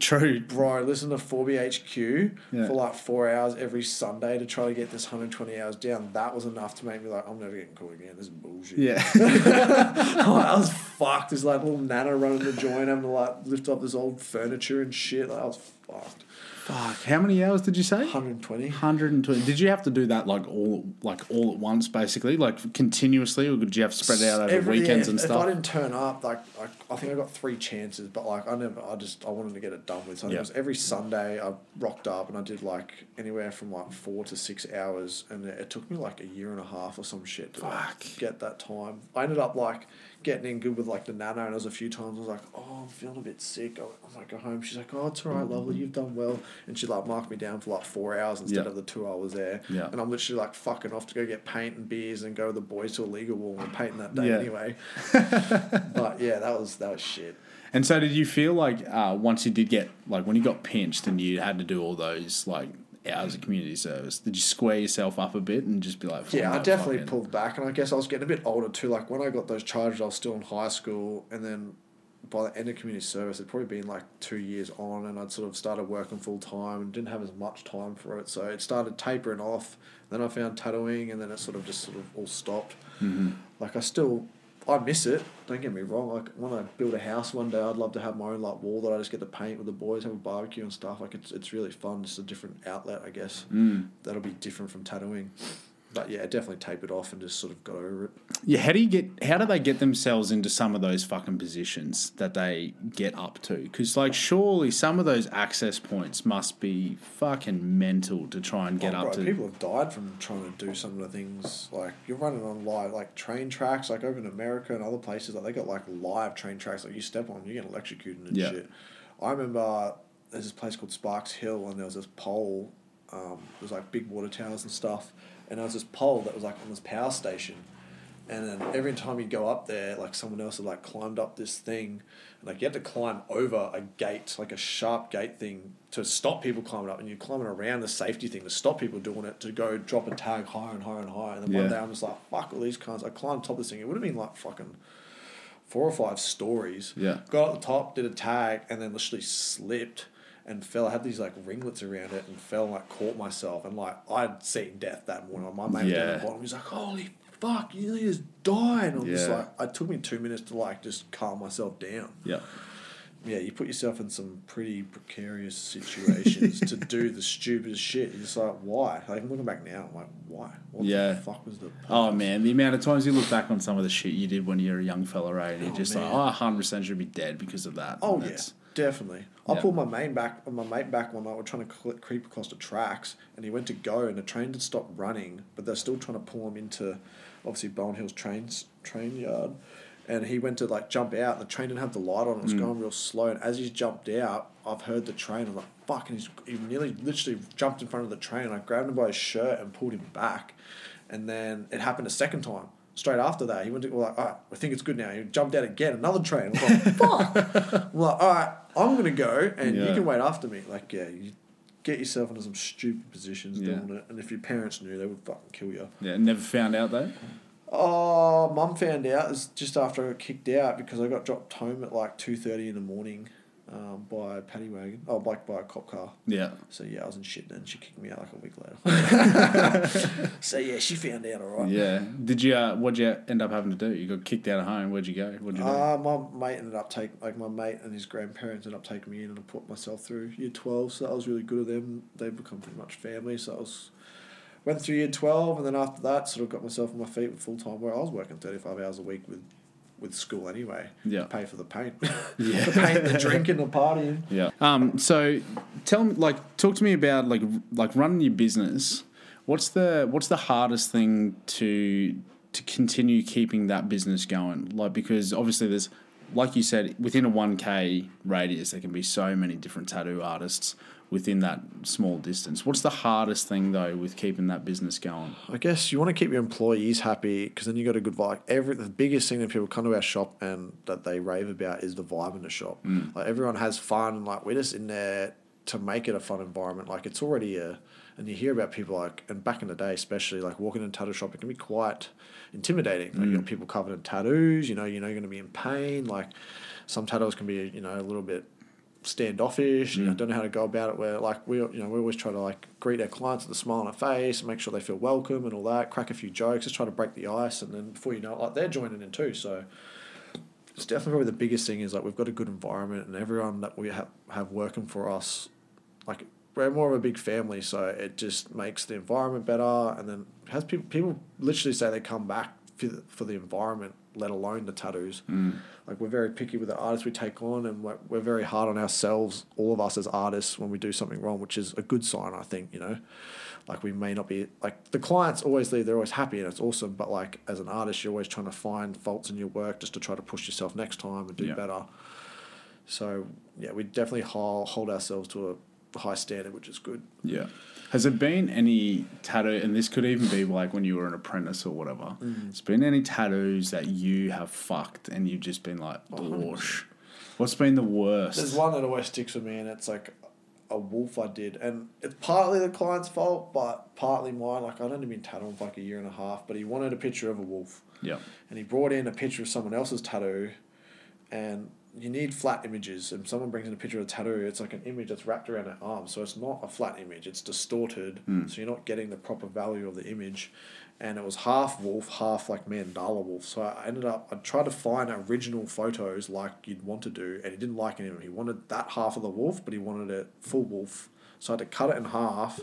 [SPEAKER 1] True.
[SPEAKER 3] Bro, listen to 4BHQ
[SPEAKER 1] Yeah.
[SPEAKER 3] for like four hours every Sunday to try to get this 120 hours down. That was enough to make me like, I'm never getting cool again. This is bullshit.
[SPEAKER 1] Yeah.
[SPEAKER 3] I was fucked. There's like little nana running the joint, having to like lift up this old furniture and shit. Like, I was fucked.
[SPEAKER 1] Fuck. How many hours did you say?
[SPEAKER 3] 120.
[SPEAKER 1] 120. Did you have to do that like all like all at once, basically, like continuously, or did you have to spread it out over
[SPEAKER 3] Every-
[SPEAKER 1] weekends
[SPEAKER 3] yeah,
[SPEAKER 1] and
[SPEAKER 3] if,
[SPEAKER 1] stuff?
[SPEAKER 3] If I didn't turn up, like, like I think I got three chances, but like I never, I just I wanted to get it done with. So I
[SPEAKER 1] Yeah.
[SPEAKER 3] it was every Sunday I rocked up and I did like anywhere from like four to six hours, and it, it took me like a year and a half or some shit to like, get that time. I ended up like getting in good with like the nano, and there was a few times I was like, oh, I'm feeling a bit sick. I, I might go home. She's like, oh, it's all right, lovely, you've done well, and she like marked me down for like four hours instead
[SPEAKER 1] Yeah.
[SPEAKER 3] of the two I was there.
[SPEAKER 1] Yeah.
[SPEAKER 3] And I'm literally like fucking off to go get paint and beers and go with the boys to a legal wall and painting that day
[SPEAKER 1] Yeah.
[SPEAKER 3] anyway. but yeah, that was that was shit.
[SPEAKER 1] And so, did you feel like uh, once you did get like when you got pinched and you had to do all those like hours of community service, did you square yourself up a bit and just be like,
[SPEAKER 3] Yeah, I definitely
[SPEAKER 1] fucking-"
[SPEAKER 3] pulled back, and I guess I was getting a bit older too. Like when I got those charges, I was still in high school, and then by the end of community service, it'd probably been like two years on, and I'd sort of started working full time and didn't have as much time for it. So it started tapering off. Then I found tattooing, and then it sort of just sort of all stopped.
[SPEAKER 1] Mm-hmm.
[SPEAKER 3] Like I still, I miss it. Don't get me wrong. Like when I build a house one day, I'd love to have my own like wall that I just get to paint with the boys, have a barbecue and stuff. Like it's it's really fun. It's a different outlet, I guess.
[SPEAKER 1] Mm.
[SPEAKER 3] That'll be different from tattooing. But yeah, definitely tapered off and just sort of got over it.
[SPEAKER 1] Yeah, how do you get? How do they get themselves into some of those fucking positions that they get up to? Because like, surely some of those access points must be fucking mental to try and get
[SPEAKER 3] Oh,
[SPEAKER 1] up
[SPEAKER 3] bro,
[SPEAKER 1] to.
[SPEAKER 3] people have died from trying to do some of the things like you're running on live like train tracks like over in America and other places like they got like live train tracks like you step on you get electrocuted and
[SPEAKER 1] Yeah.
[SPEAKER 3] shit. I remember there's this place called Sparkes Hill and there was this pole. Um, there was like big water towers and stuff, and there was this pole that was like on this power station. And then every time you go up there, like someone else had like climbed up this thing, and like you had to climb over a gate, like a sharp gate thing, to stop people climbing up, and you're climbing around the safety thing to stop people doing it to go drop a tag higher and higher and higher. And then
[SPEAKER 1] Yeah.
[SPEAKER 3] one day I'm just like, fuck all these cunts. I climbed top of this thing. It would have been like fucking four or five stories.
[SPEAKER 1] Yeah.
[SPEAKER 3] Got at the top, did a tag, and then literally slipped and fell. I had these like ringlets around it and fell and like caught myself. And like I'd seen death that morning. My mate was down
[SPEAKER 1] Yeah.
[SPEAKER 3] the bottom. He's like, holy fuck, you nearly just died. And I'm just like, it took me two minutes to like just calm myself down.
[SPEAKER 1] yeah,
[SPEAKER 3] Yeah, you put yourself in some pretty precarious situations to do the stupidest shit. You're just like, why? Like, I'm looking back now, I'm like, why? What
[SPEAKER 1] Yeah.
[SPEAKER 3] the fuck was the
[SPEAKER 1] Oh man, the amount of times you look back on some of the shit you did when you were a young fella, right? And you're
[SPEAKER 3] Oh,
[SPEAKER 1] just
[SPEAKER 3] man.
[SPEAKER 1] like, oh, 100 percent should be dead because of that.
[SPEAKER 3] Oh yeah, definitely. I
[SPEAKER 1] Yeah.
[SPEAKER 3] pulled my main back, my mate back one night. We're trying to cl- creep across the tracks, and he went to go, and the train had stopped running, but they're still trying to pull him into, obviously Bowen Hills trains train yard, and he went to like jump out. And the train didn't have the light on; it was
[SPEAKER 1] Mm.
[SPEAKER 3] going real slow. And as he's jumped out, I've heard the train. I'm like, fuck! And he's he nearly literally jumped in front of the train. I grabbed him by his shirt and pulled him back, and then it happened a second time. Straight after that, he went to we're like, all right, I think it's good now. He jumped out again, another train. I'm like, fuck. I'm like, all right, I'm gonna go, and you can wait after me. Like, yeah, you get yourself into some stupid positions
[SPEAKER 1] Yeah.
[SPEAKER 3] doing it, and if your parents knew, they would fucking kill you.
[SPEAKER 1] yeah, never found out though.
[SPEAKER 3] Oh, mum found out it's just after I got kicked out because I got dropped home at like two thirty in the morning, um, by a paddy wagon. Oh, like by a cop car.
[SPEAKER 1] Yeah,
[SPEAKER 3] So yeah, I was in shit then. She kicked me out like a week later. so yeah, she found out all right.
[SPEAKER 1] yeah. Did you? Uh, what'd you end up having to do? You got kicked out of home. Where'd you go? What'd you do?
[SPEAKER 3] Uh, my mate ended up taking, like my mate and his grandparents ended up taking me in and I put myself through year 12, so that was really good of them. They've become pretty much family, so I was, went through year 12 and then after that sort of got myself on my feet with full time where I was working 35 hours a week with, with school anyway.
[SPEAKER 1] Yeah.
[SPEAKER 3] Pay for the paint.
[SPEAKER 1] Yeah.
[SPEAKER 3] the paint, the drinking, the partying.
[SPEAKER 1] Yeah. Um. So, tell me, like, talk to me about like like running your business. What's the what's the hardest thing to to continue keeping that business going? Like, because obviously there's, like you said, within a one k radius, there can be so many different tattoo artists within that small distance. What's the hardest thing though with keeping that business going?
[SPEAKER 3] I guess you want to keep your employees happy because then you got a good vibe. Every the biggest thing that people come to our shop and that they rave about is the vibe in the shop. Mm. Like everyone has fun. Like we're just in there to make it a fun environment. Like it's already a, and you hear about people like and back in the day, especially like walking in a tattoo shop, it can be quite intimidating. Like you got mm. people covered in tattoos. You know, you know you're going to be in pain. Like some tattoos can be you know a little bit standoffish. You know, mm. don't know how to go about it. Where like we, you know, we always try to like greet our clients with a smile on our face, make sure they feel welcome and all that. Crack a few jokes, just try to break the ice, and then before you know it, like they're joining in too. So it's definitely probably the biggest thing is like we've got a good environment, and everyone that we have have working for us, like we're more of a big family, so it just makes the environment better, and then has people people literally say they come back for the, for the environment, let alone the tattoos.
[SPEAKER 1] Mm.
[SPEAKER 3] Like we're very picky with the artists we take on, and we're, we're very hard on ourselves, all of us as artists, when we do something wrong, which is a good sign, I think. You know, like we may not be like the clients always leave, they're always happy and it's awesome, but like as an artist, you're always trying to find faults in your work just to try to push yourself next time and do
[SPEAKER 1] Yeah.
[SPEAKER 3] better. So yeah, we definitely hold, hold ourselves to a high standard, which is good.
[SPEAKER 1] Yeah. Has there been any tattoo, and this could even be like when you were an apprentice or whatever,
[SPEAKER 3] Mm.
[SPEAKER 1] has been any tattoos that you have fucked and you've just been like,
[SPEAKER 3] Oh.
[SPEAKER 1] What's been the worst?
[SPEAKER 3] There's one that always sticks with me, and it's like a wolf I did, and it's partly the client's fault, but partly mine. Like I'd only been tattooing for like a year and a half, but he wanted a picture of a wolf,
[SPEAKER 1] Yeah.
[SPEAKER 3] and he brought in a picture of someone else's tattoo, and you need flat images. And someone brings in a picture of a tattoo, it's like an image that's wrapped around an arm, so it's not a flat image. It's distorted,
[SPEAKER 1] Mm.
[SPEAKER 3] so you're not getting the proper value of the image. And it was half wolf, half like mandala wolf. So I ended up, I tried to find original photos like you'd want to do, and he didn't like any of them. He wanted that half of the wolf, but he wanted it full wolf. So I had to cut it in half,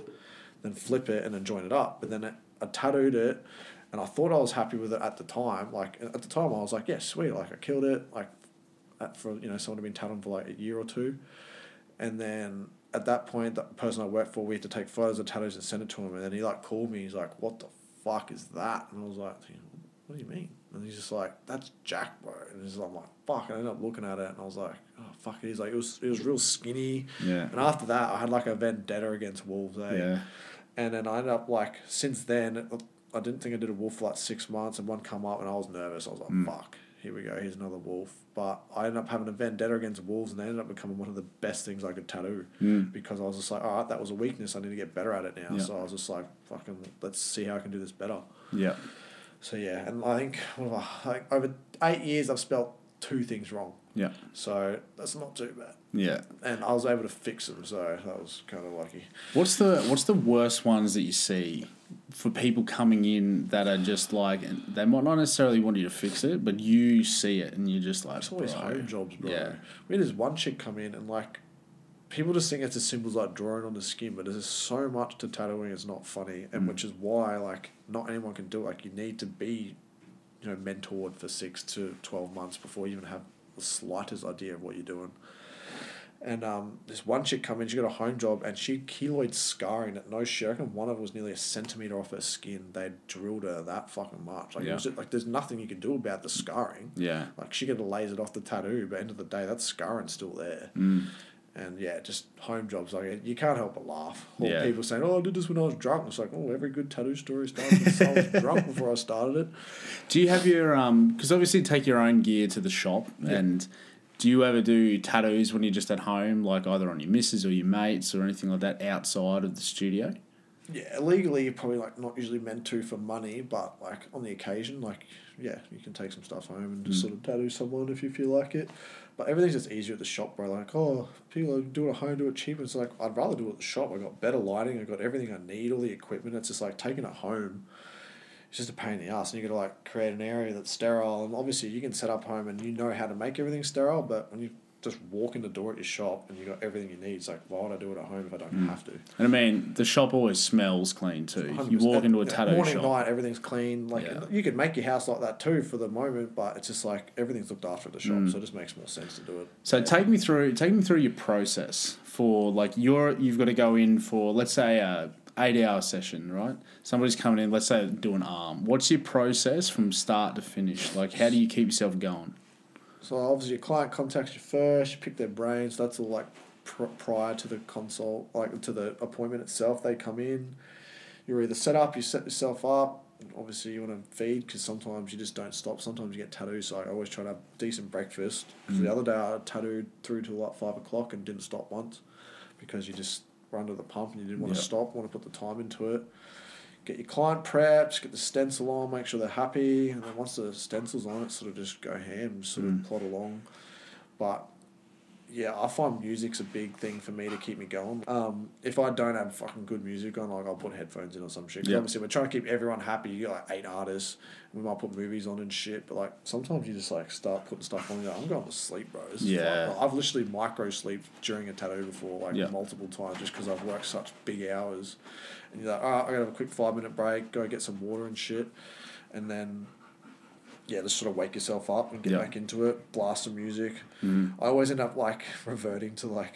[SPEAKER 3] then flip it, and then join it up. But then it, I tattooed it, and I thought I was happy with it at the time. Like at the time, I was like, yeah, sweet. Like I killed it. Like for you know someone had been tattooing for like a year or two, and then at that point, the person I worked for, we had to take photos of tattoos and send it to him. And then he like called me. He's like, "What the fuck is that?" And I was like, "What do you mean?" And he's just like, "That's Jack, bro." And he's, I'm like, "Fuck!" And I ended up looking at it, and I was like, "Oh fuck!" He's like, "It was it was real skinny."
[SPEAKER 1] Yeah.
[SPEAKER 3] And after that, I had like a vendetta against wolves. Eh?
[SPEAKER 1] Yeah.
[SPEAKER 3] And then I ended up like since then, I didn't think I did a wolf for like six months, and one come up, and I was nervous. I was like,
[SPEAKER 1] Mm.
[SPEAKER 3] "Fuck, here we go. Here's another wolf." But I ended up having a vendetta against wolves, and they ended up becoming one of the best things I could tattoo
[SPEAKER 1] Mm.
[SPEAKER 3] because I was just like, "All right, that was a weakness. I need to get better at it now."
[SPEAKER 1] Yeah.
[SPEAKER 3] So I was just like, "Fucking, let's see how I can do this better."
[SPEAKER 1] Yeah.
[SPEAKER 3] So yeah, and I think like over eight years, I've spelt two things wrong.
[SPEAKER 1] Yeah.
[SPEAKER 3] So that's not too bad,
[SPEAKER 1] Yeah.
[SPEAKER 3] and I was able to fix them. So that was kind of lucky.
[SPEAKER 1] What's the What's the worst ones that you see for people coming in that are just like and they might not necessarily want you to fix it, but you see it and you're just like,
[SPEAKER 3] It's always home jobs, bro.
[SPEAKER 1] Yeah.
[SPEAKER 3] We had this one chick come in and like people just think it's as simple as like drawing on the skin, but there's so much to tattooing it's not funny. And
[SPEAKER 1] Mm.
[SPEAKER 3] which is why like not anyone can do it. Like you need to be, you know, mentored for six to twelve months before you even have the slightest idea of what you're doing. And um, this one chick come in, she got a home job, and she keloid scarring at no shit. I reckon one of it was nearly a centimeter off her skin. They drilled her that fucking much. Like,
[SPEAKER 1] Yeah.
[SPEAKER 3] just, like there's nothing you can do about the scarring.
[SPEAKER 1] Yeah.
[SPEAKER 3] Like she could have lasered off the tattoo, but end of the day, that scarring's still there.
[SPEAKER 1] Mm.
[SPEAKER 3] And yeah, just home jobs like you can't help but laugh. Or
[SPEAKER 1] Yeah.
[SPEAKER 3] people saying, "Oh, I did this when I was drunk." It's like, oh, every good tattoo story starts when I was drunk before I started it.
[SPEAKER 1] Do you have your um? Because obviously, you take your own gear to the shop,
[SPEAKER 3] Yeah.
[SPEAKER 1] and do you ever do tattoos when you're just at home, like either on your missus or your mates or anything like that outside of the studio?
[SPEAKER 3] Yeah, legally, you're probably like not usually meant to for money, but like on the occasion, like yeah, you can take some stuff home and just
[SPEAKER 1] Mm.
[SPEAKER 3] sort of tattoo someone if you feel like it. But everything's just easier at the shop, bro. Like, oh, people do it at home, do it cheap. It's like I'd rather do it at the shop. I got better lighting. I got everything I need, all the equipment. It's just like taking it home. It's just a pain in the ass, and you got to like create an area that's sterile. And obviously, you can set up home and you know how to make everything sterile. But when you just walk in the door at your shop and you got everything you need, it's like, why would I do it at home if I don't
[SPEAKER 1] Mm.
[SPEAKER 3] have to?
[SPEAKER 1] And I mean, the shop always smells clean too. You
[SPEAKER 3] 100%.
[SPEAKER 1] walk into a
[SPEAKER 3] Yeah,
[SPEAKER 1] tattoo
[SPEAKER 3] morning,
[SPEAKER 1] shop.
[SPEAKER 3] night, everything's clean. Like
[SPEAKER 1] Yeah.
[SPEAKER 3] you could make your house like that too for the moment, but it's just like everything's looked after at the shop,
[SPEAKER 1] Mm.
[SPEAKER 3] so it just makes more sense to do it.
[SPEAKER 1] So take me through take me through your process for like you're you've got to go in for let's say a eight hour session, right? Somebody's coming in, let's say do an arm. What's your process from start to finish? Like how do you keep yourself going?
[SPEAKER 3] So obviously, your client contacts you first. You pick their brains. That's all like pr- prior to the consult, like to the appointment itself. They come in. You're either set up, you set yourself up. Obviously, you want to feed because sometimes you just don't stop. Sometimes you get tattoos. So I always try to have decent breakfast. 'Cause the
[SPEAKER 1] Mm.
[SPEAKER 3] other day I tattooed through till like five o'clock and didn't stop once because you just run to the pump and you didn't want
[SPEAKER 1] Yeah.
[SPEAKER 3] to stop. Want to put the time into it. Get your client prepped, get the stencil on, make sure they're happy, and then once the stencil's on, it sort of just go ham, sort
[SPEAKER 1] Mm.
[SPEAKER 3] of plod along. But yeah, I find music's a big thing for me to keep me going. Um, if I don't have fucking good music on, like I'll put headphones in or some shit. Obviously, we're trying to keep everyone happy. You got like eight artists. We might put movies on and shit, but like sometimes you just like start putting stuff on. You're like, I'm going to sleep, bro. This is
[SPEAKER 1] Yeah.
[SPEAKER 3] like- I've literally micro sleep during a tattoo before, like multiple times, just because I've worked such big hours. And you're like, all right, I gotta have a quick five minute break, go get some water and shit, and then yeah, just sort of wake yourself up and get
[SPEAKER 1] Yeah.
[SPEAKER 3] back into it, blast some music.
[SPEAKER 1] Mm.
[SPEAKER 3] I always end up like reverting to like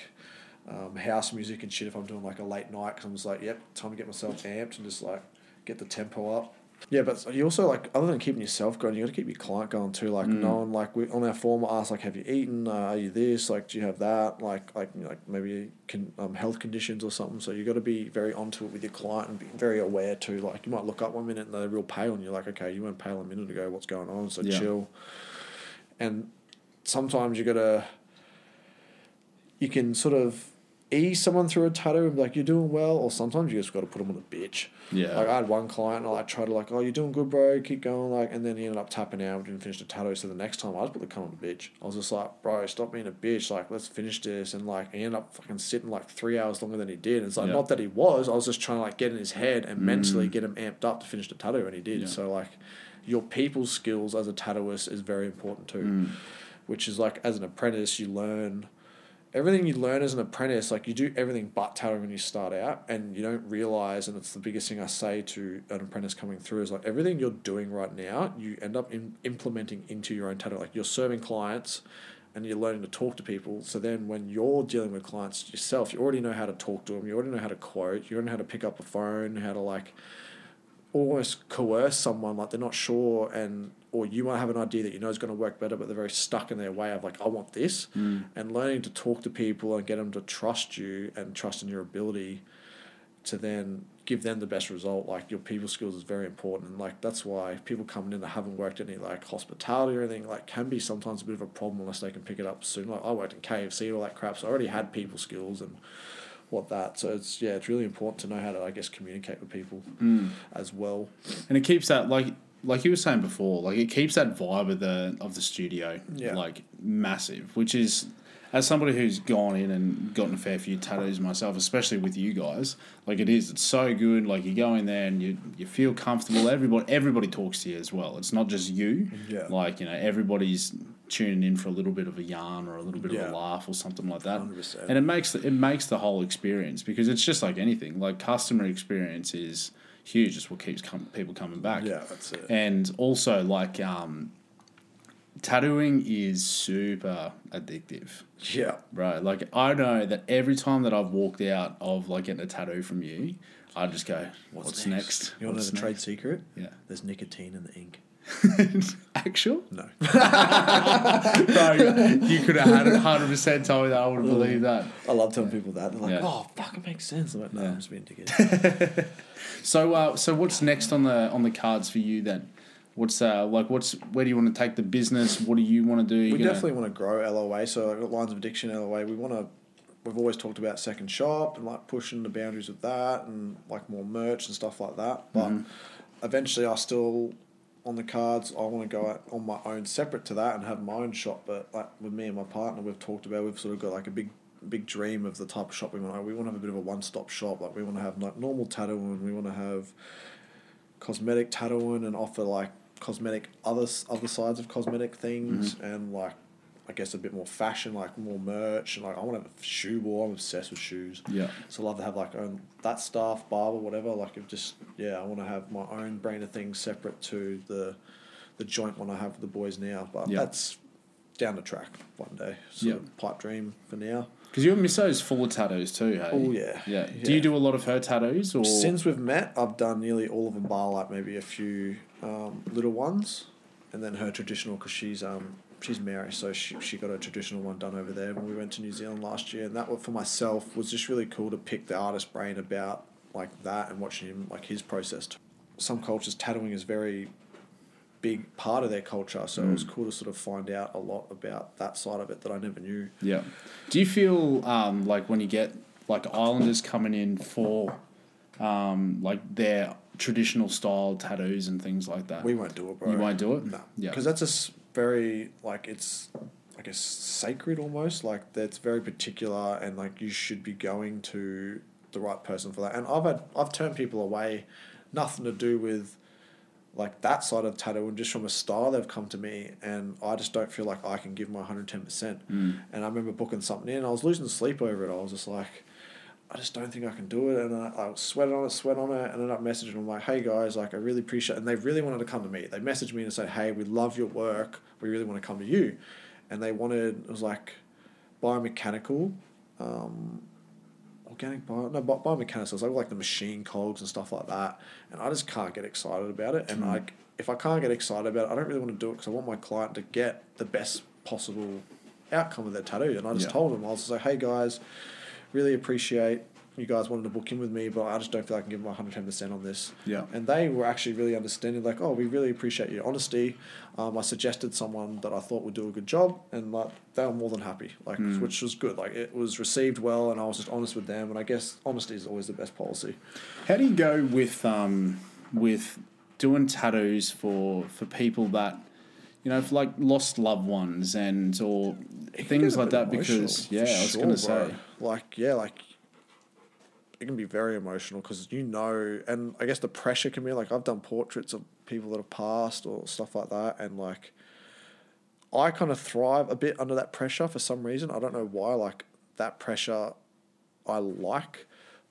[SPEAKER 3] um, house music and shit if I'm doing like a late night because I'm just like, yep, time to get myself amped and just like get the tempo up. Yeah, but you also like other than keeping yourself going, you got to keep your client going too. Like
[SPEAKER 1] Mm.
[SPEAKER 3] knowing like we on our form, ask like, have you eaten? Uh, are you this? Like, do you have that? Like like like maybe can um, health conditions or something. So you got to be very onto it with your client and be very aware too. Like you might look up one minute and they're real pale and you're like, okay, you weren't pale a minute ago. What's going on? So
[SPEAKER 1] Yeah.
[SPEAKER 3] chill. And sometimes you gotta you can sort of ease someone through a tattoo and be like, you're doing well, or sometimes you just got to put them on a bitch.
[SPEAKER 1] Yeah.
[SPEAKER 3] Like I had one client, and I like, tried to like, oh, you're doing good, bro, keep going, like, and then he ended up tapping out and didn't finish the tattoo. So the next time I just put the cunt on the bitch. I was just like, bro, stop being a bitch, like, let's finish this. And like, he ended up fucking sitting like three hours longer than he did. And it's like,
[SPEAKER 1] Yeah.
[SPEAKER 3] not that he was, I was just trying to like get in his head and mentally get him amped up to finish the tattoo, and he did.
[SPEAKER 1] Yeah.
[SPEAKER 3] So like, your people skills as a tattooist is very important too
[SPEAKER 1] Mm.
[SPEAKER 3] which is like as an apprentice you learn everything you learn as an apprentice like you do everything but tattoo when you start out and you don't realize and it's the biggest thing i say to an apprentice coming through is like everything you're doing right now you end up in, implementing into your own tattoo like you're serving clients and you're learning to talk to people. So then when you're dealing with clients yourself you already know how to talk to them you already know how to quote. You already know how to pick up a phone how to like almost coerce someone like they're not sure and or you might have an idea that you know is going to work better but they're very stuck in their way of like i want this.
[SPEAKER 1] Mm.
[SPEAKER 3] and learning to talk to people and get them to trust you and trust in your ability to then give them the best result like your people skills is very important. And like that's why people coming in that haven't worked any like hospitality or anything like can be sometimes a bit of a problem unless they can pick it up soon. Like i worked in kfc and all that crap so i already had people skills and what that. So it's yeah it's really important to know how to i guess communicate with people
[SPEAKER 1] Mm.
[SPEAKER 3] as well.
[SPEAKER 1] And it keeps that like like you were saying before, like it keeps that vibe of the of the studio
[SPEAKER 3] Yeah.
[SPEAKER 1] like massive, which is as somebody who's gone in and gotten a fair few tattoos myself, especially with you guys, like it is, it's so good. Like you go in there and you you feel comfortable. Everybody everybody talks to you as well. It's not just you.
[SPEAKER 3] Yeah.
[SPEAKER 1] Like you know everybody's tuning in for a little bit of a yarn or a little bit of a laugh or something like that.
[SPEAKER 3] 100%.
[SPEAKER 1] And it makes the, it makes the whole experience because it's just like anything. Like customer experience is huge. It's what keeps com- people coming back.
[SPEAKER 3] yeah that's it
[SPEAKER 1] And also, like, um, tattooing is super addictive,
[SPEAKER 3] yeah
[SPEAKER 1] right? Like, I know that every time that I've walked out of like getting a tattoo from you, I just go, "What's, next?
[SPEAKER 3] you want to
[SPEAKER 1] What's
[SPEAKER 3] know the trade secret
[SPEAKER 1] Yeah.
[SPEAKER 3] there's nicotine in the ink
[SPEAKER 1] Actual?
[SPEAKER 3] no
[SPEAKER 1] Bro, you could have had it 100% told me that. I would have believed that.
[SPEAKER 3] I love telling people that. They're like,
[SPEAKER 1] Yeah.
[SPEAKER 3] "Oh, fuck, it makes sense." I'm like, "No,
[SPEAKER 1] Yeah.
[SPEAKER 3] I'm just being dickhead."
[SPEAKER 1] So, uh, so what's next on the on the cards for you then? What's uh, like? What's where do you want to take the business? What do you want to do? You
[SPEAKER 3] we
[SPEAKER 1] gonna-
[SPEAKER 3] definitely want to grow LOA. So like, Lines of Addiction LOA. We want to. We've always talked about second shop and like pushing the boundaries of that and like more merch and stuff like that. But
[SPEAKER 1] Mhm.
[SPEAKER 3] eventually, I still on the cards. I want to go out on my own, separate to that, and have my own shop. But like with me and my partner, we've talked about. We've sort of got like a big big dream of the type of shop we want. We want to have a bit of a one stop shop. Like we want to have like normal tattooing. We want to have cosmetic tattooing and offer like cosmetic other other sides of cosmetic things mm-hmm. and like I guess a bit more fashion, like more merch and like I want to have a shoe wall. I'm obsessed with shoes.
[SPEAKER 1] Yeah.
[SPEAKER 3] So I love to have like own that stuff, barber, whatever. Like it just yeah, I want to have my own brand of things separate to the the joint one I have with the boys now. But
[SPEAKER 1] Yeah.
[SPEAKER 3] that's down the track one day. Sort
[SPEAKER 1] Yeah.
[SPEAKER 3] of pipe dream for now.
[SPEAKER 1] Because your misso's full of tattoos too, hey?
[SPEAKER 3] Oh, yeah.
[SPEAKER 1] yeah.
[SPEAKER 3] Yeah.
[SPEAKER 1] Do you do a lot of her tattoos or?
[SPEAKER 3] Since we've met, I've done nearly all of them, bar like maybe a few um, little ones, and then her traditional because she's um she's Maori, so she she got a traditional one done over there when we went to New Zealand last year, and that one for myself was just really cool to pick the artist brain about like that and watching him like his process. Some cultures tattooing is very big part of their culture, so it was
[SPEAKER 1] Mm.
[SPEAKER 3] cool to sort of find out a lot about that side of it that I never knew.
[SPEAKER 1] yeah. Do you feel um, like when you get like Islanders coming in for um, like their traditional style tattoos and things like that?
[SPEAKER 3] We won't do it, bro.
[SPEAKER 1] you won't do it.
[SPEAKER 3] No,
[SPEAKER 1] Yeah.
[SPEAKER 3] because that's a very like it's I guess sacred almost. Like that's very particular, and like you should be going to the right person for that. And I've had I've turned people away, nothing to do with like that side of tattoo and just from a style they've come to me and I just don't feel like I can give my 110%.
[SPEAKER 1] Mm.
[SPEAKER 3] And I remember booking something in, I was losing sleep over it. I was just like, I just don't think I can do it. And I, I sweat on it, sweat on it, and then I messaged them like, hey guys, like I really appreciate And they really wanted to come to me. They messaged me and said, hey, we love your work. We really want to come to you. And they wanted, it was like biomechanical, um, organic bio, no, bi- biomechanical. It's like, like the machine cogs and stuff like that. And I just can't get excited about it. And
[SPEAKER 1] Mm.
[SPEAKER 3] like, if I can't get excited about it, I don't really want to do it because I want my client to get the best possible outcome of their tattoo. And I just
[SPEAKER 1] Yeah.
[SPEAKER 3] told them, I was like, hey guys, really appreciate you guys wanted to book in with me, but I just don't feel I can give them 110% on this.
[SPEAKER 1] Yeah.
[SPEAKER 3] And they were actually really understanding, like, oh, we really appreciate your honesty. Um, I suggested someone that I thought would do a good job, and like they were more than happy, like,
[SPEAKER 1] Mm.
[SPEAKER 3] which was good. Like, it was received well, and I was just honest with them. And I guess honesty is always the best policy.
[SPEAKER 1] How do you go with um with doing tattoos for for people that you know, for like lost loved ones and or things like that? Because yeah, I was
[SPEAKER 3] sure,
[SPEAKER 1] gonna say
[SPEAKER 3] like, yeah, like it can be very emotional because you know, and I guess the pressure can be like I've done portraits of people that have passed or stuff like that, and like I kind of thrive a bit under that pressure for some reason. I don't know why. Like that pressure, I like,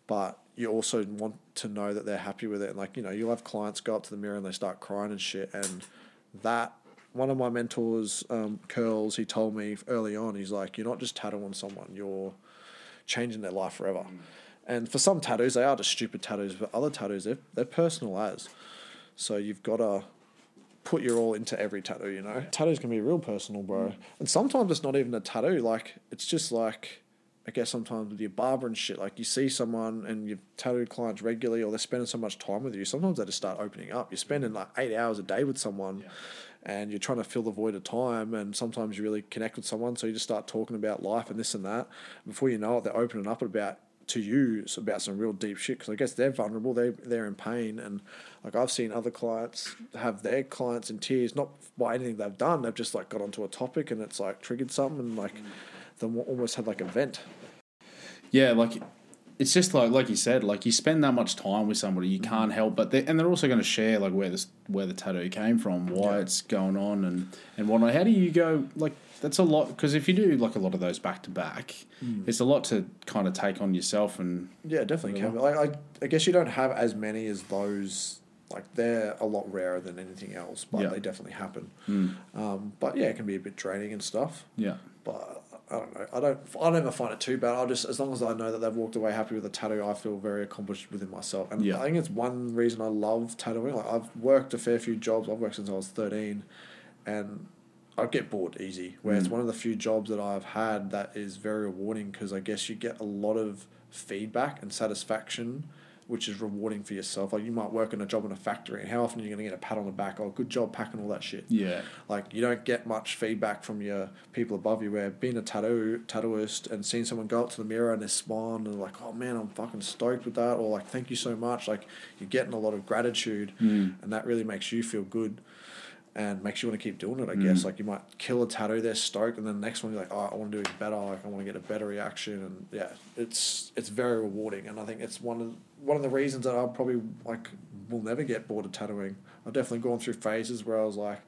[SPEAKER 3] but you also want to know that they're happy with it. And like you know, you'll have clients go up to the mirror and they start crying and shit, and that. One of my mentors, um, Curls, he told me early on, he's like, You're not just tattooing someone, you're changing their life forever. Mm. And for some tattoos, they are just stupid tattoos. But other tattoos, they're, they're personal as. So you've got to put your all into every tattoo, you know? Tattoos can be real personal, bro. Mm. And sometimes it's not even a tattoo. Like, it's just like, I guess sometimes with your barber and shit, like you see someone and you've tattooed clients regularly or they're spending so much time with you, sometimes they just start opening up. You're spending mm. like eight hours a day with someone and you're trying to fill the void of time and sometimes you really connect with someone so you just start talking about life and this and that. Before you know it they're opening up about to you about some real deep shit because i guess they're vulnerable they, they're in pain and like i've seen other clients have their clients in tears not by anything they've done they've just like got onto a topic and it's like triggered something and like mm. they almost had like a vent.
[SPEAKER 1] Yeah, like it's just like like you said, like you spend that much time with somebody, you can't help but they and they're also going to share like where this where the tattoo came from, why
[SPEAKER 3] Yeah.
[SPEAKER 1] it's going on, and and whatnot. How do you go like? That's a lot because if you do like a lot of those back to back, it's a lot to kind of take on yourself and
[SPEAKER 3] Yeah, definitely can. Like I, I guess you don't have as many as those. Like they're a lot rarer than anything else, but
[SPEAKER 1] Yeah.
[SPEAKER 3] they definitely happen.
[SPEAKER 1] mm,
[SPEAKER 3] Um, but yeah, it can be a bit draining and stuff.
[SPEAKER 1] yeah,
[SPEAKER 3] But I don't know. I don't. I don't ever find it too bad. I just as long as I know that they've walked away happy with the tattoo, I feel very accomplished within myself. And
[SPEAKER 1] Yeah.
[SPEAKER 3] I think it's one reason I love tattooing. Like I've worked a fair few jobs. I've worked since I was thirteen, and I get bored easy. Where it's
[SPEAKER 1] Mm.
[SPEAKER 3] one of the few jobs that I've had that is very rewarding because I guess you get a lot of feedback and satisfaction, which is rewarding for yourself. Like you might work in a job in a factory, and how often are you going to get a pat on the back? or Oh, good job packing all that shit.
[SPEAKER 1] yeah,
[SPEAKER 3] Like you don't get much feedback from your people above you. Where being a tattoo tattooist and seeing someone go up to the mirror and they're smiling and they're like, "Oh man, I'm fucking stoked with that," or like, "Thank you so much." Like you're getting a lot of gratitude,
[SPEAKER 1] Mm.
[SPEAKER 3] and that really makes you feel good, and makes you want to keep doing it. I guess
[SPEAKER 1] Mm.
[SPEAKER 3] like you might kill a tattoo, they're stoked, and then the next one you're like, "Oh, I want to do it better. Like I want to get a better reaction," and yeah, it's it's very rewarding, and I think it's one of one of the reasons that I probably like will never get bored of tattooing. I've definitely gone through phases where I was like.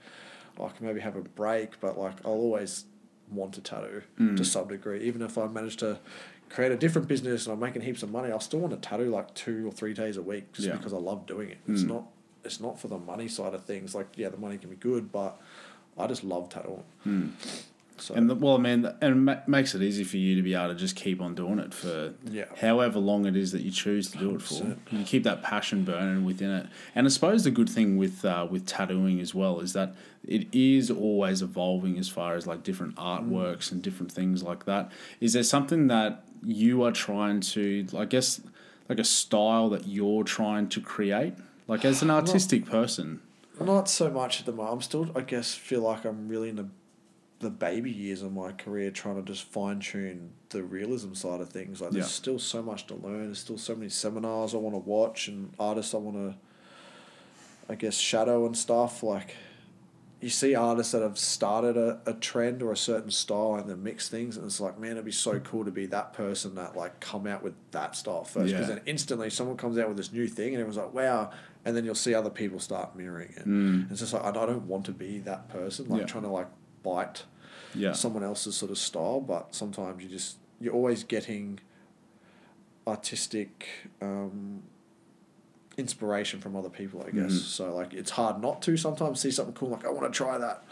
[SPEAKER 3] "Oh, I can maybe have a break, but like I'll always want to tattoo
[SPEAKER 1] Mm.
[SPEAKER 3] to some degree. Even if I manage to create a different business and I'm making heaps of money, I'll still want to tattoo like two or three days a week just
[SPEAKER 1] Yeah.
[SPEAKER 3] because I love doing it. It's
[SPEAKER 1] Mm.
[SPEAKER 3] not it's not for the money side of things. Like yeah, the money can be good, but I just love tattooing.
[SPEAKER 1] mm.
[SPEAKER 3] So
[SPEAKER 1] and the, well, I mean, and it makes it easy for you to be able to just keep on doing it for
[SPEAKER 3] yeah,
[SPEAKER 1] however long it is that you choose to do it for. You keep that passion burning within it. And I suppose the good thing with uh, with tattooing as well is that it is always evolving as far as like different artworks and different things like that. Is there something that you are trying to, I guess, like a style that you're trying to create, like as an artistic person?
[SPEAKER 3] not so much at the moment. I'm still, I guess, feel like I'm really in the the baby years of my career trying to just fine tune the realism side of things. Like there's
[SPEAKER 1] Yeah.
[SPEAKER 3] still so much to learn. There's still so many seminars I want to watch and artists I want to, I guess, shadow and stuff. Like you see artists that have started a, a trend or a certain style and then mix things and it's like man it'd be so cool to be that person that like come out with that style first because
[SPEAKER 1] Yeah.
[SPEAKER 3] then instantly someone comes out with this new thing and everyone's like wow and then you'll see other people start mirroring it
[SPEAKER 1] Mm.
[SPEAKER 3] it's just like I don't want to be that person like
[SPEAKER 1] Yeah.
[SPEAKER 3] trying to like bite
[SPEAKER 1] Yeah.
[SPEAKER 3] someone else's sort of style but sometimes you just you're always getting artistic um, inspiration from other people I guess
[SPEAKER 1] Mhm.
[SPEAKER 3] so like it's hard not to sometimes see something cool like I want to try that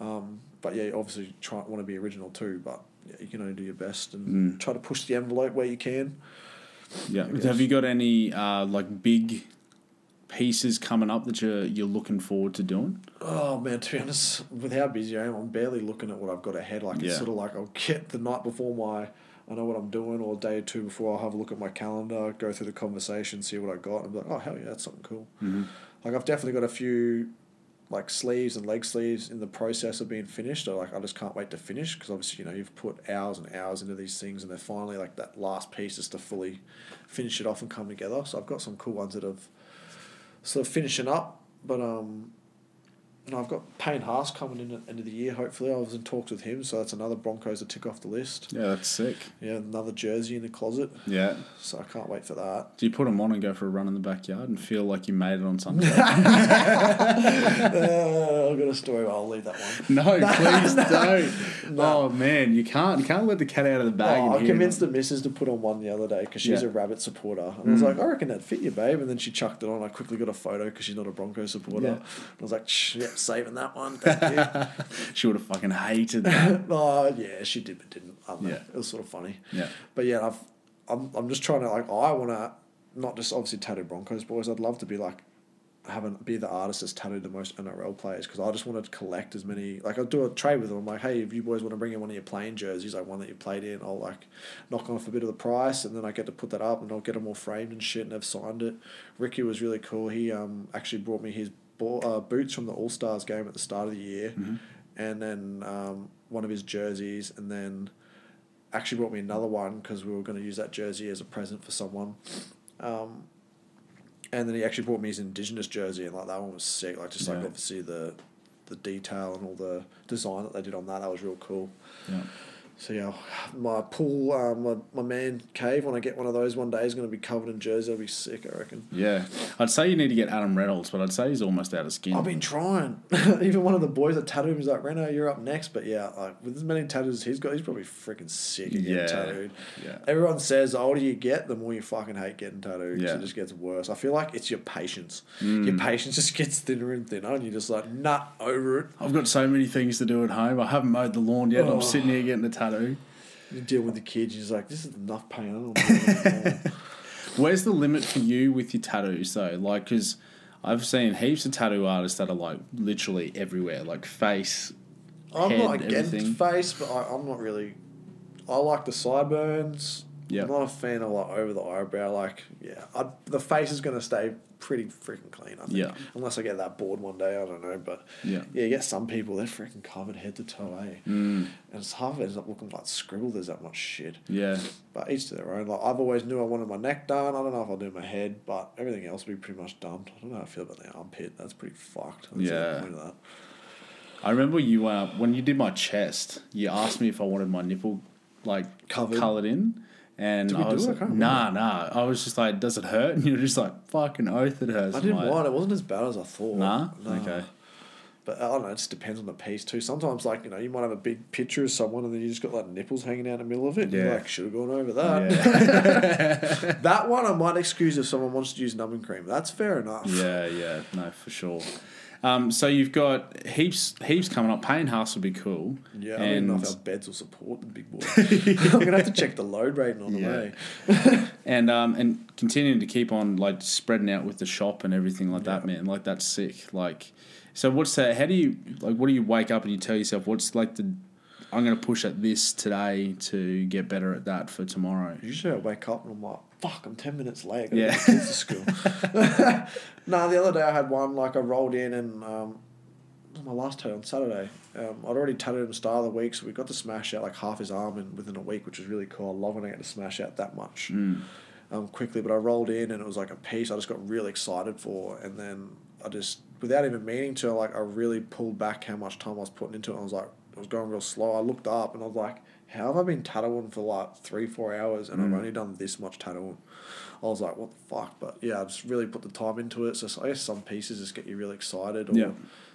[SPEAKER 3] um, but yeah obviously try want to be original too but yeah, you can only do your best and
[SPEAKER 1] Mm.
[SPEAKER 3] try to push the envelope where you can
[SPEAKER 1] Yeah. Have you got any uh, like big pieces coming up that you're you're looking forward to doing?
[SPEAKER 3] Oh man, to be honest, with how busy I am, I'm barely looking at what I've got ahead. Like
[SPEAKER 1] Yeah.
[SPEAKER 3] it's sort of like I'll get the night before my, I know what I'm doing, or a day or two before I'll have a look at my calendar, go through the conversation, see what I got, and be like, oh hell yeah, that's something cool.
[SPEAKER 1] Mm-hmm.
[SPEAKER 3] Like I've definitely got a few, like sleeves and leg sleeves in the process of being finished. Or like I just can't wait to finish because obviously you know you've put hours and hours into these things, and they're finally like that last piece is to fully finish it off and come together. So I've got some cool ones that have of finishing up, but um. You know, I've got Payne Haas coming in at the end of the year, hopefully. I was in talks with him, so that's another Broncos to tick off the list.
[SPEAKER 1] Yeah, that's sick.
[SPEAKER 3] Yeah, another jersey in the closet,
[SPEAKER 1] Yeah.
[SPEAKER 3] so I can't wait for that.
[SPEAKER 1] Do you put them on and go for a run in the backyard and feel like you made it on Sunday?
[SPEAKER 3] uh, I've got a story, but I'll leave that one.
[SPEAKER 1] no, please don't.
[SPEAKER 3] No.
[SPEAKER 1] Oh man, you can't you can't let the cat out of the bag.
[SPEAKER 3] Oh, I convinced the missus to put on one the other day because she's
[SPEAKER 1] Yeah.
[SPEAKER 3] a rabbit supporter. And I was
[SPEAKER 1] Mm.
[SPEAKER 3] like, I reckon that'd fit you, babe. And then she chucked it on. I quickly got a photo because she's not a Broncos supporter.
[SPEAKER 1] Yeah.
[SPEAKER 3] I was like, yep, saving that one. Thank you.
[SPEAKER 1] She would have fucking hated that.
[SPEAKER 3] oh, yeah, she did, but didn't.
[SPEAKER 1] Yeah.
[SPEAKER 3] It was sort of funny.
[SPEAKER 1] yeah.
[SPEAKER 3] But yeah, I've, I'm, I'm just trying to, like, I want to, not just obviously tattoo Broncos boys, I'd love to be like, having be the artist that's tattooed the most NRL players because I just want to collect as many. Like I'll do a trade with them. I'm like, hey, if you boys want to bring in one of your playing jerseys, like one that you played in, I'll like knock off a bit of the price, and then I get to put that up, and I'll get them all framed and shit, and they've signed it. Riki was really cool. He um actually brought me his ball, uh, boots from the All Stars game at the start of the year,
[SPEAKER 1] Mhm.
[SPEAKER 3] and then um one of his jerseys, and then actually brought me another one because we were going to use that jersey as a present for someone. Um, and then he actually brought me his indigenous jersey, and like that one was sick. Like just like
[SPEAKER 1] Yeah.
[SPEAKER 3] obviously the the detail and all the design that they did on that, that was real cool.
[SPEAKER 1] Yeah.
[SPEAKER 3] So yeah, my pool, uh, my my man cave. When I get one of those one day, is going to be covered in jersey. I'll be sick, I reckon.
[SPEAKER 1] Yeah. I'd say you need to get Adam Reynolds, but I'd say he's almost out of skin.
[SPEAKER 3] I've been trying. Even one of the boys that tattooed him was like, Reno, you're up next. But yeah, like with as many tattoos as he's got, he's probably freaking sick of getting
[SPEAKER 1] Yeah.
[SPEAKER 3] tattooed.
[SPEAKER 1] yeah.
[SPEAKER 3] Everyone says the older you get, the more you fucking hate getting tattooed.
[SPEAKER 1] Yeah.
[SPEAKER 3] It just gets worse. I feel like it's your patience.
[SPEAKER 1] Mm.
[SPEAKER 3] Your patience just gets thinner and thinner, and you're just like, nut over it.
[SPEAKER 1] I've got so many things to do at home. I haven't mowed the lawn yet. and
[SPEAKER 3] Oh.
[SPEAKER 1] I'm sitting here getting a tattoo.
[SPEAKER 3] You deal with the kids, you're like, this is enough pain. I don't want to do it anymore.
[SPEAKER 1] Where's the limit for you with your tattoos though? Like, because I've seen heaps of tattoo artists that are like literally everywhere, like face.
[SPEAKER 3] I'm
[SPEAKER 1] Head,
[SPEAKER 3] not against
[SPEAKER 1] everything.
[SPEAKER 3] face, but I, I'm not really. I like the sideburns.
[SPEAKER 1] Yeah.
[SPEAKER 3] I'm not a fan of like over the eyebrow. Like, yeah, I, the face is going to stay pretty freaking clean. I think.
[SPEAKER 1] Yeah.
[SPEAKER 3] Unless I get that bored one day, I don't know. But
[SPEAKER 1] Yeah.
[SPEAKER 3] yeah, you get some people they're freaking covered head to toe, eh?
[SPEAKER 1] Mm,
[SPEAKER 3] And it's half of it ends up looking like scribble. There's that much shit.
[SPEAKER 1] yeah.
[SPEAKER 3] But each to their own. Like I've always knew I wanted my neck done. I don't know if I'll do my head, but everything else will be pretty much done. I don't know how I feel about the armpit. That's pretty fucked. That's the
[SPEAKER 1] Yeah.
[SPEAKER 3] point of that.
[SPEAKER 1] I remember you uh, when you did my chest. You asked me if I wanted my nipple like
[SPEAKER 3] Covered.
[SPEAKER 1] coloured in, and I was
[SPEAKER 3] it?
[SPEAKER 1] Like, nah, nah. I was just like, does it hurt? And you're just like, fucking oath, it hurts.
[SPEAKER 3] I didn't
[SPEAKER 1] like,
[SPEAKER 3] mind. It wasn't as bad as I thought.
[SPEAKER 1] Nah.
[SPEAKER 3] No.
[SPEAKER 1] Okay.
[SPEAKER 3] But I don't know. It just depends on the piece too. Sometimes, like you know, you might have a big picture of someone, and then you just got like nipples hanging out in the middle of it.
[SPEAKER 1] Yeah.
[SPEAKER 3] like, should have gone over that.
[SPEAKER 1] Yeah.
[SPEAKER 3] that one I might excuse if someone wants to use numbing cream. That's fair enough.
[SPEAKER 1] yeah, yeah, no, for sure. Um, so you've got heaps, heaps coming up. Payne Haas will be cool.
[SPEAKER 3] Yeah, I don't know if our beds will support the big boy. I'm gonna have to check the load rating on the way.
[SPEAKER 1] and um and continuing to keep on like spreading out with the shop and everything like that, man. Like that's sick. Like, so what's that? How do you like? What do you wake up and you tell yourself what's like the? I'm gonna push at this today to get better at that for tomorrow.
[SPEAKER 3] Usually I wake up and I'm like, fuck, I'm 10 minutes late. I gotta
[SPEAKER 1] Yeah.
[SPEAKER 3] get kids to school. no, the other day I had one, like I rolled in and um, my last tattoo on Saturday. Um, I'd already tattooed him start of the week, so we got to smash out like half his arm in within a week, which was really cool. I love when I get to smash out that much
[SPEAKER 1] Mm.
[SPEAKER 3] um, quickly. But I rolled in and it was like a piece I just got really excited for, and then I just without even meaning to, like I really pulled back how much time I was putting into it. I was like, I was going real slow. I looked up and I was like, how have I been tattooing for like three, four hours and I've mm. only done this much tattooing? I was like, what the fuck? But yeah, I just really put the time into it. So I guess some pieces just get you really excited. Or
[SPEAKER 1] Yeah.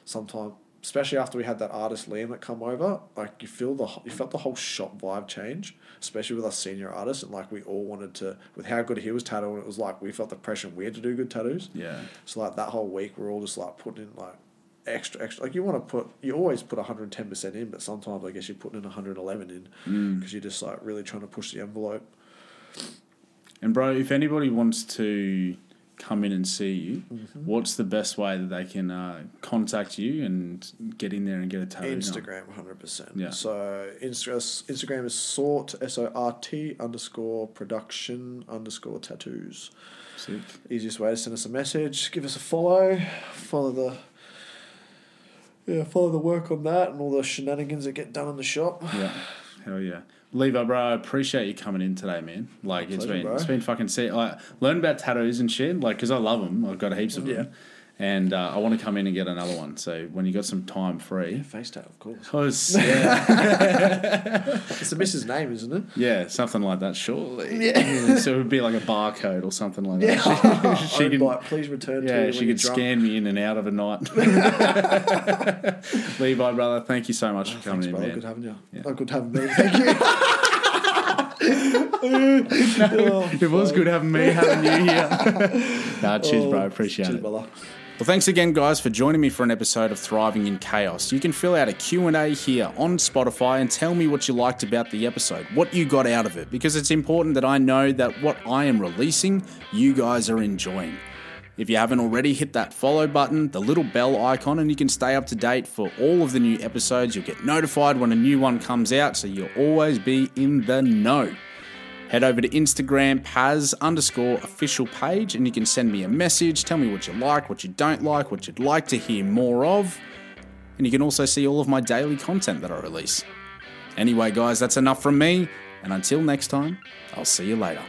[SPEAKER 3] sometimes, especially after we had that artist Liam that come over, like you feel the you felt the whole shop vibe change, especially with us senior artists, and like we all wanted to with how good he was tattooing. It was like we felt the pressure and we had to do good tattoos.
[SPEAKER 1] Yeah.
[SPEAKER 3] So like that whole week, we're all just like putting in like extra, extra. Like you want to put, you always put one hundred and ten percent in, but sometimes I guess you're putting in one hundred eleven in mm. because you're just like really trying to push the envelope.
[SPEAKER 1] And bro, if anybody wants to come in and see you,
[SPEAKER 3] Mm-hmm.
[SPEAKER 1] what's the best way that they can uh, contact you and get in there and get a tattoo?
[SPEAKER 3] Instagram, hundred percent.
[SPEAKER 1] Yeah.
[SPEAKER 3] So Insta- Instagram is sort s o r t underscore production underscore tattoos.
[SPEAKER 1] Sick.
[SPEAKER 3] Easiest way to send us a message. Give us a follow. Follow the. Yeah, follow the work on that and all the shenanigans that get done in the shop.
[SPEAKER 1] Yeah. Hell yeah. Levi, bro, I appreciate you coming in today, man. Like it's
[SPEAKER 3] Pleasure,
[SPEAKER 1] been
[SPEAKER 3] bro.
[SPEAKER 1] it's been fucking sick. Like learn about tattoos and shit, like because I love them. I've got heaps of
[SPEAKER 3] Yeah.
[SPEAKER 1] them, and uh, I want to come in and get another one. So when you got some time free,
[SPEAKER 3] Face tat, of course.
[SPEAKER 1] cause yeah,
[SPEAKER 3] It's the missus' name, isn't it?
[SPEAKER 1] yeah, something like that. Surely,
[SPEAKER 3] Yeah.
[SPEAKER 1] So it would be like a barcode or something like
[SPEAKER 3] Yeah.
[SPEAKER 1] that. She, she can,
[SPEAKER 3] please return to
[SPEAKER 1] yeah, she could scan me in and out of a night. Levi, brother, thank you so much for coming
[SPEAKER 3] Thanks,
[SPEAKER 1] in, man.
[SPEAKER 3] Good having you.
[SPEAKER 1] Yeah.
[SPEAKER 3] Oh, good having me. Thank you.
[SPEAKER 1] It was good having me, having you here. nah, cheers, bro. Appreciate
[SPEAKER 3] Cheers,
[SPEAKER 1] it.
[SPEAKER 3] brother.
[SPEAKER 4] Well, thanks again, guys, for joining me for an episode of Thriving in Chaos. You can fill out a Q&A here on Spotify and tell me what you liked about the episode, what you got out of it, because it's important that I know that what I am releasing, you guys are enjoying. If you haven't already, hit that follow button, the little bell icon, and you can stay up to date for all of the new episodes. You'll get notified when a new one comes out, so you'll always be in the know. Head over to Instagram, Paz underscore official page, and you can send me a message. Tell me what you like, what you don't like, what you'd like to hear more of. And you can also see all of my daily content that I release. Anyway, guys, that's enough from me. And until next time, I'll see you later.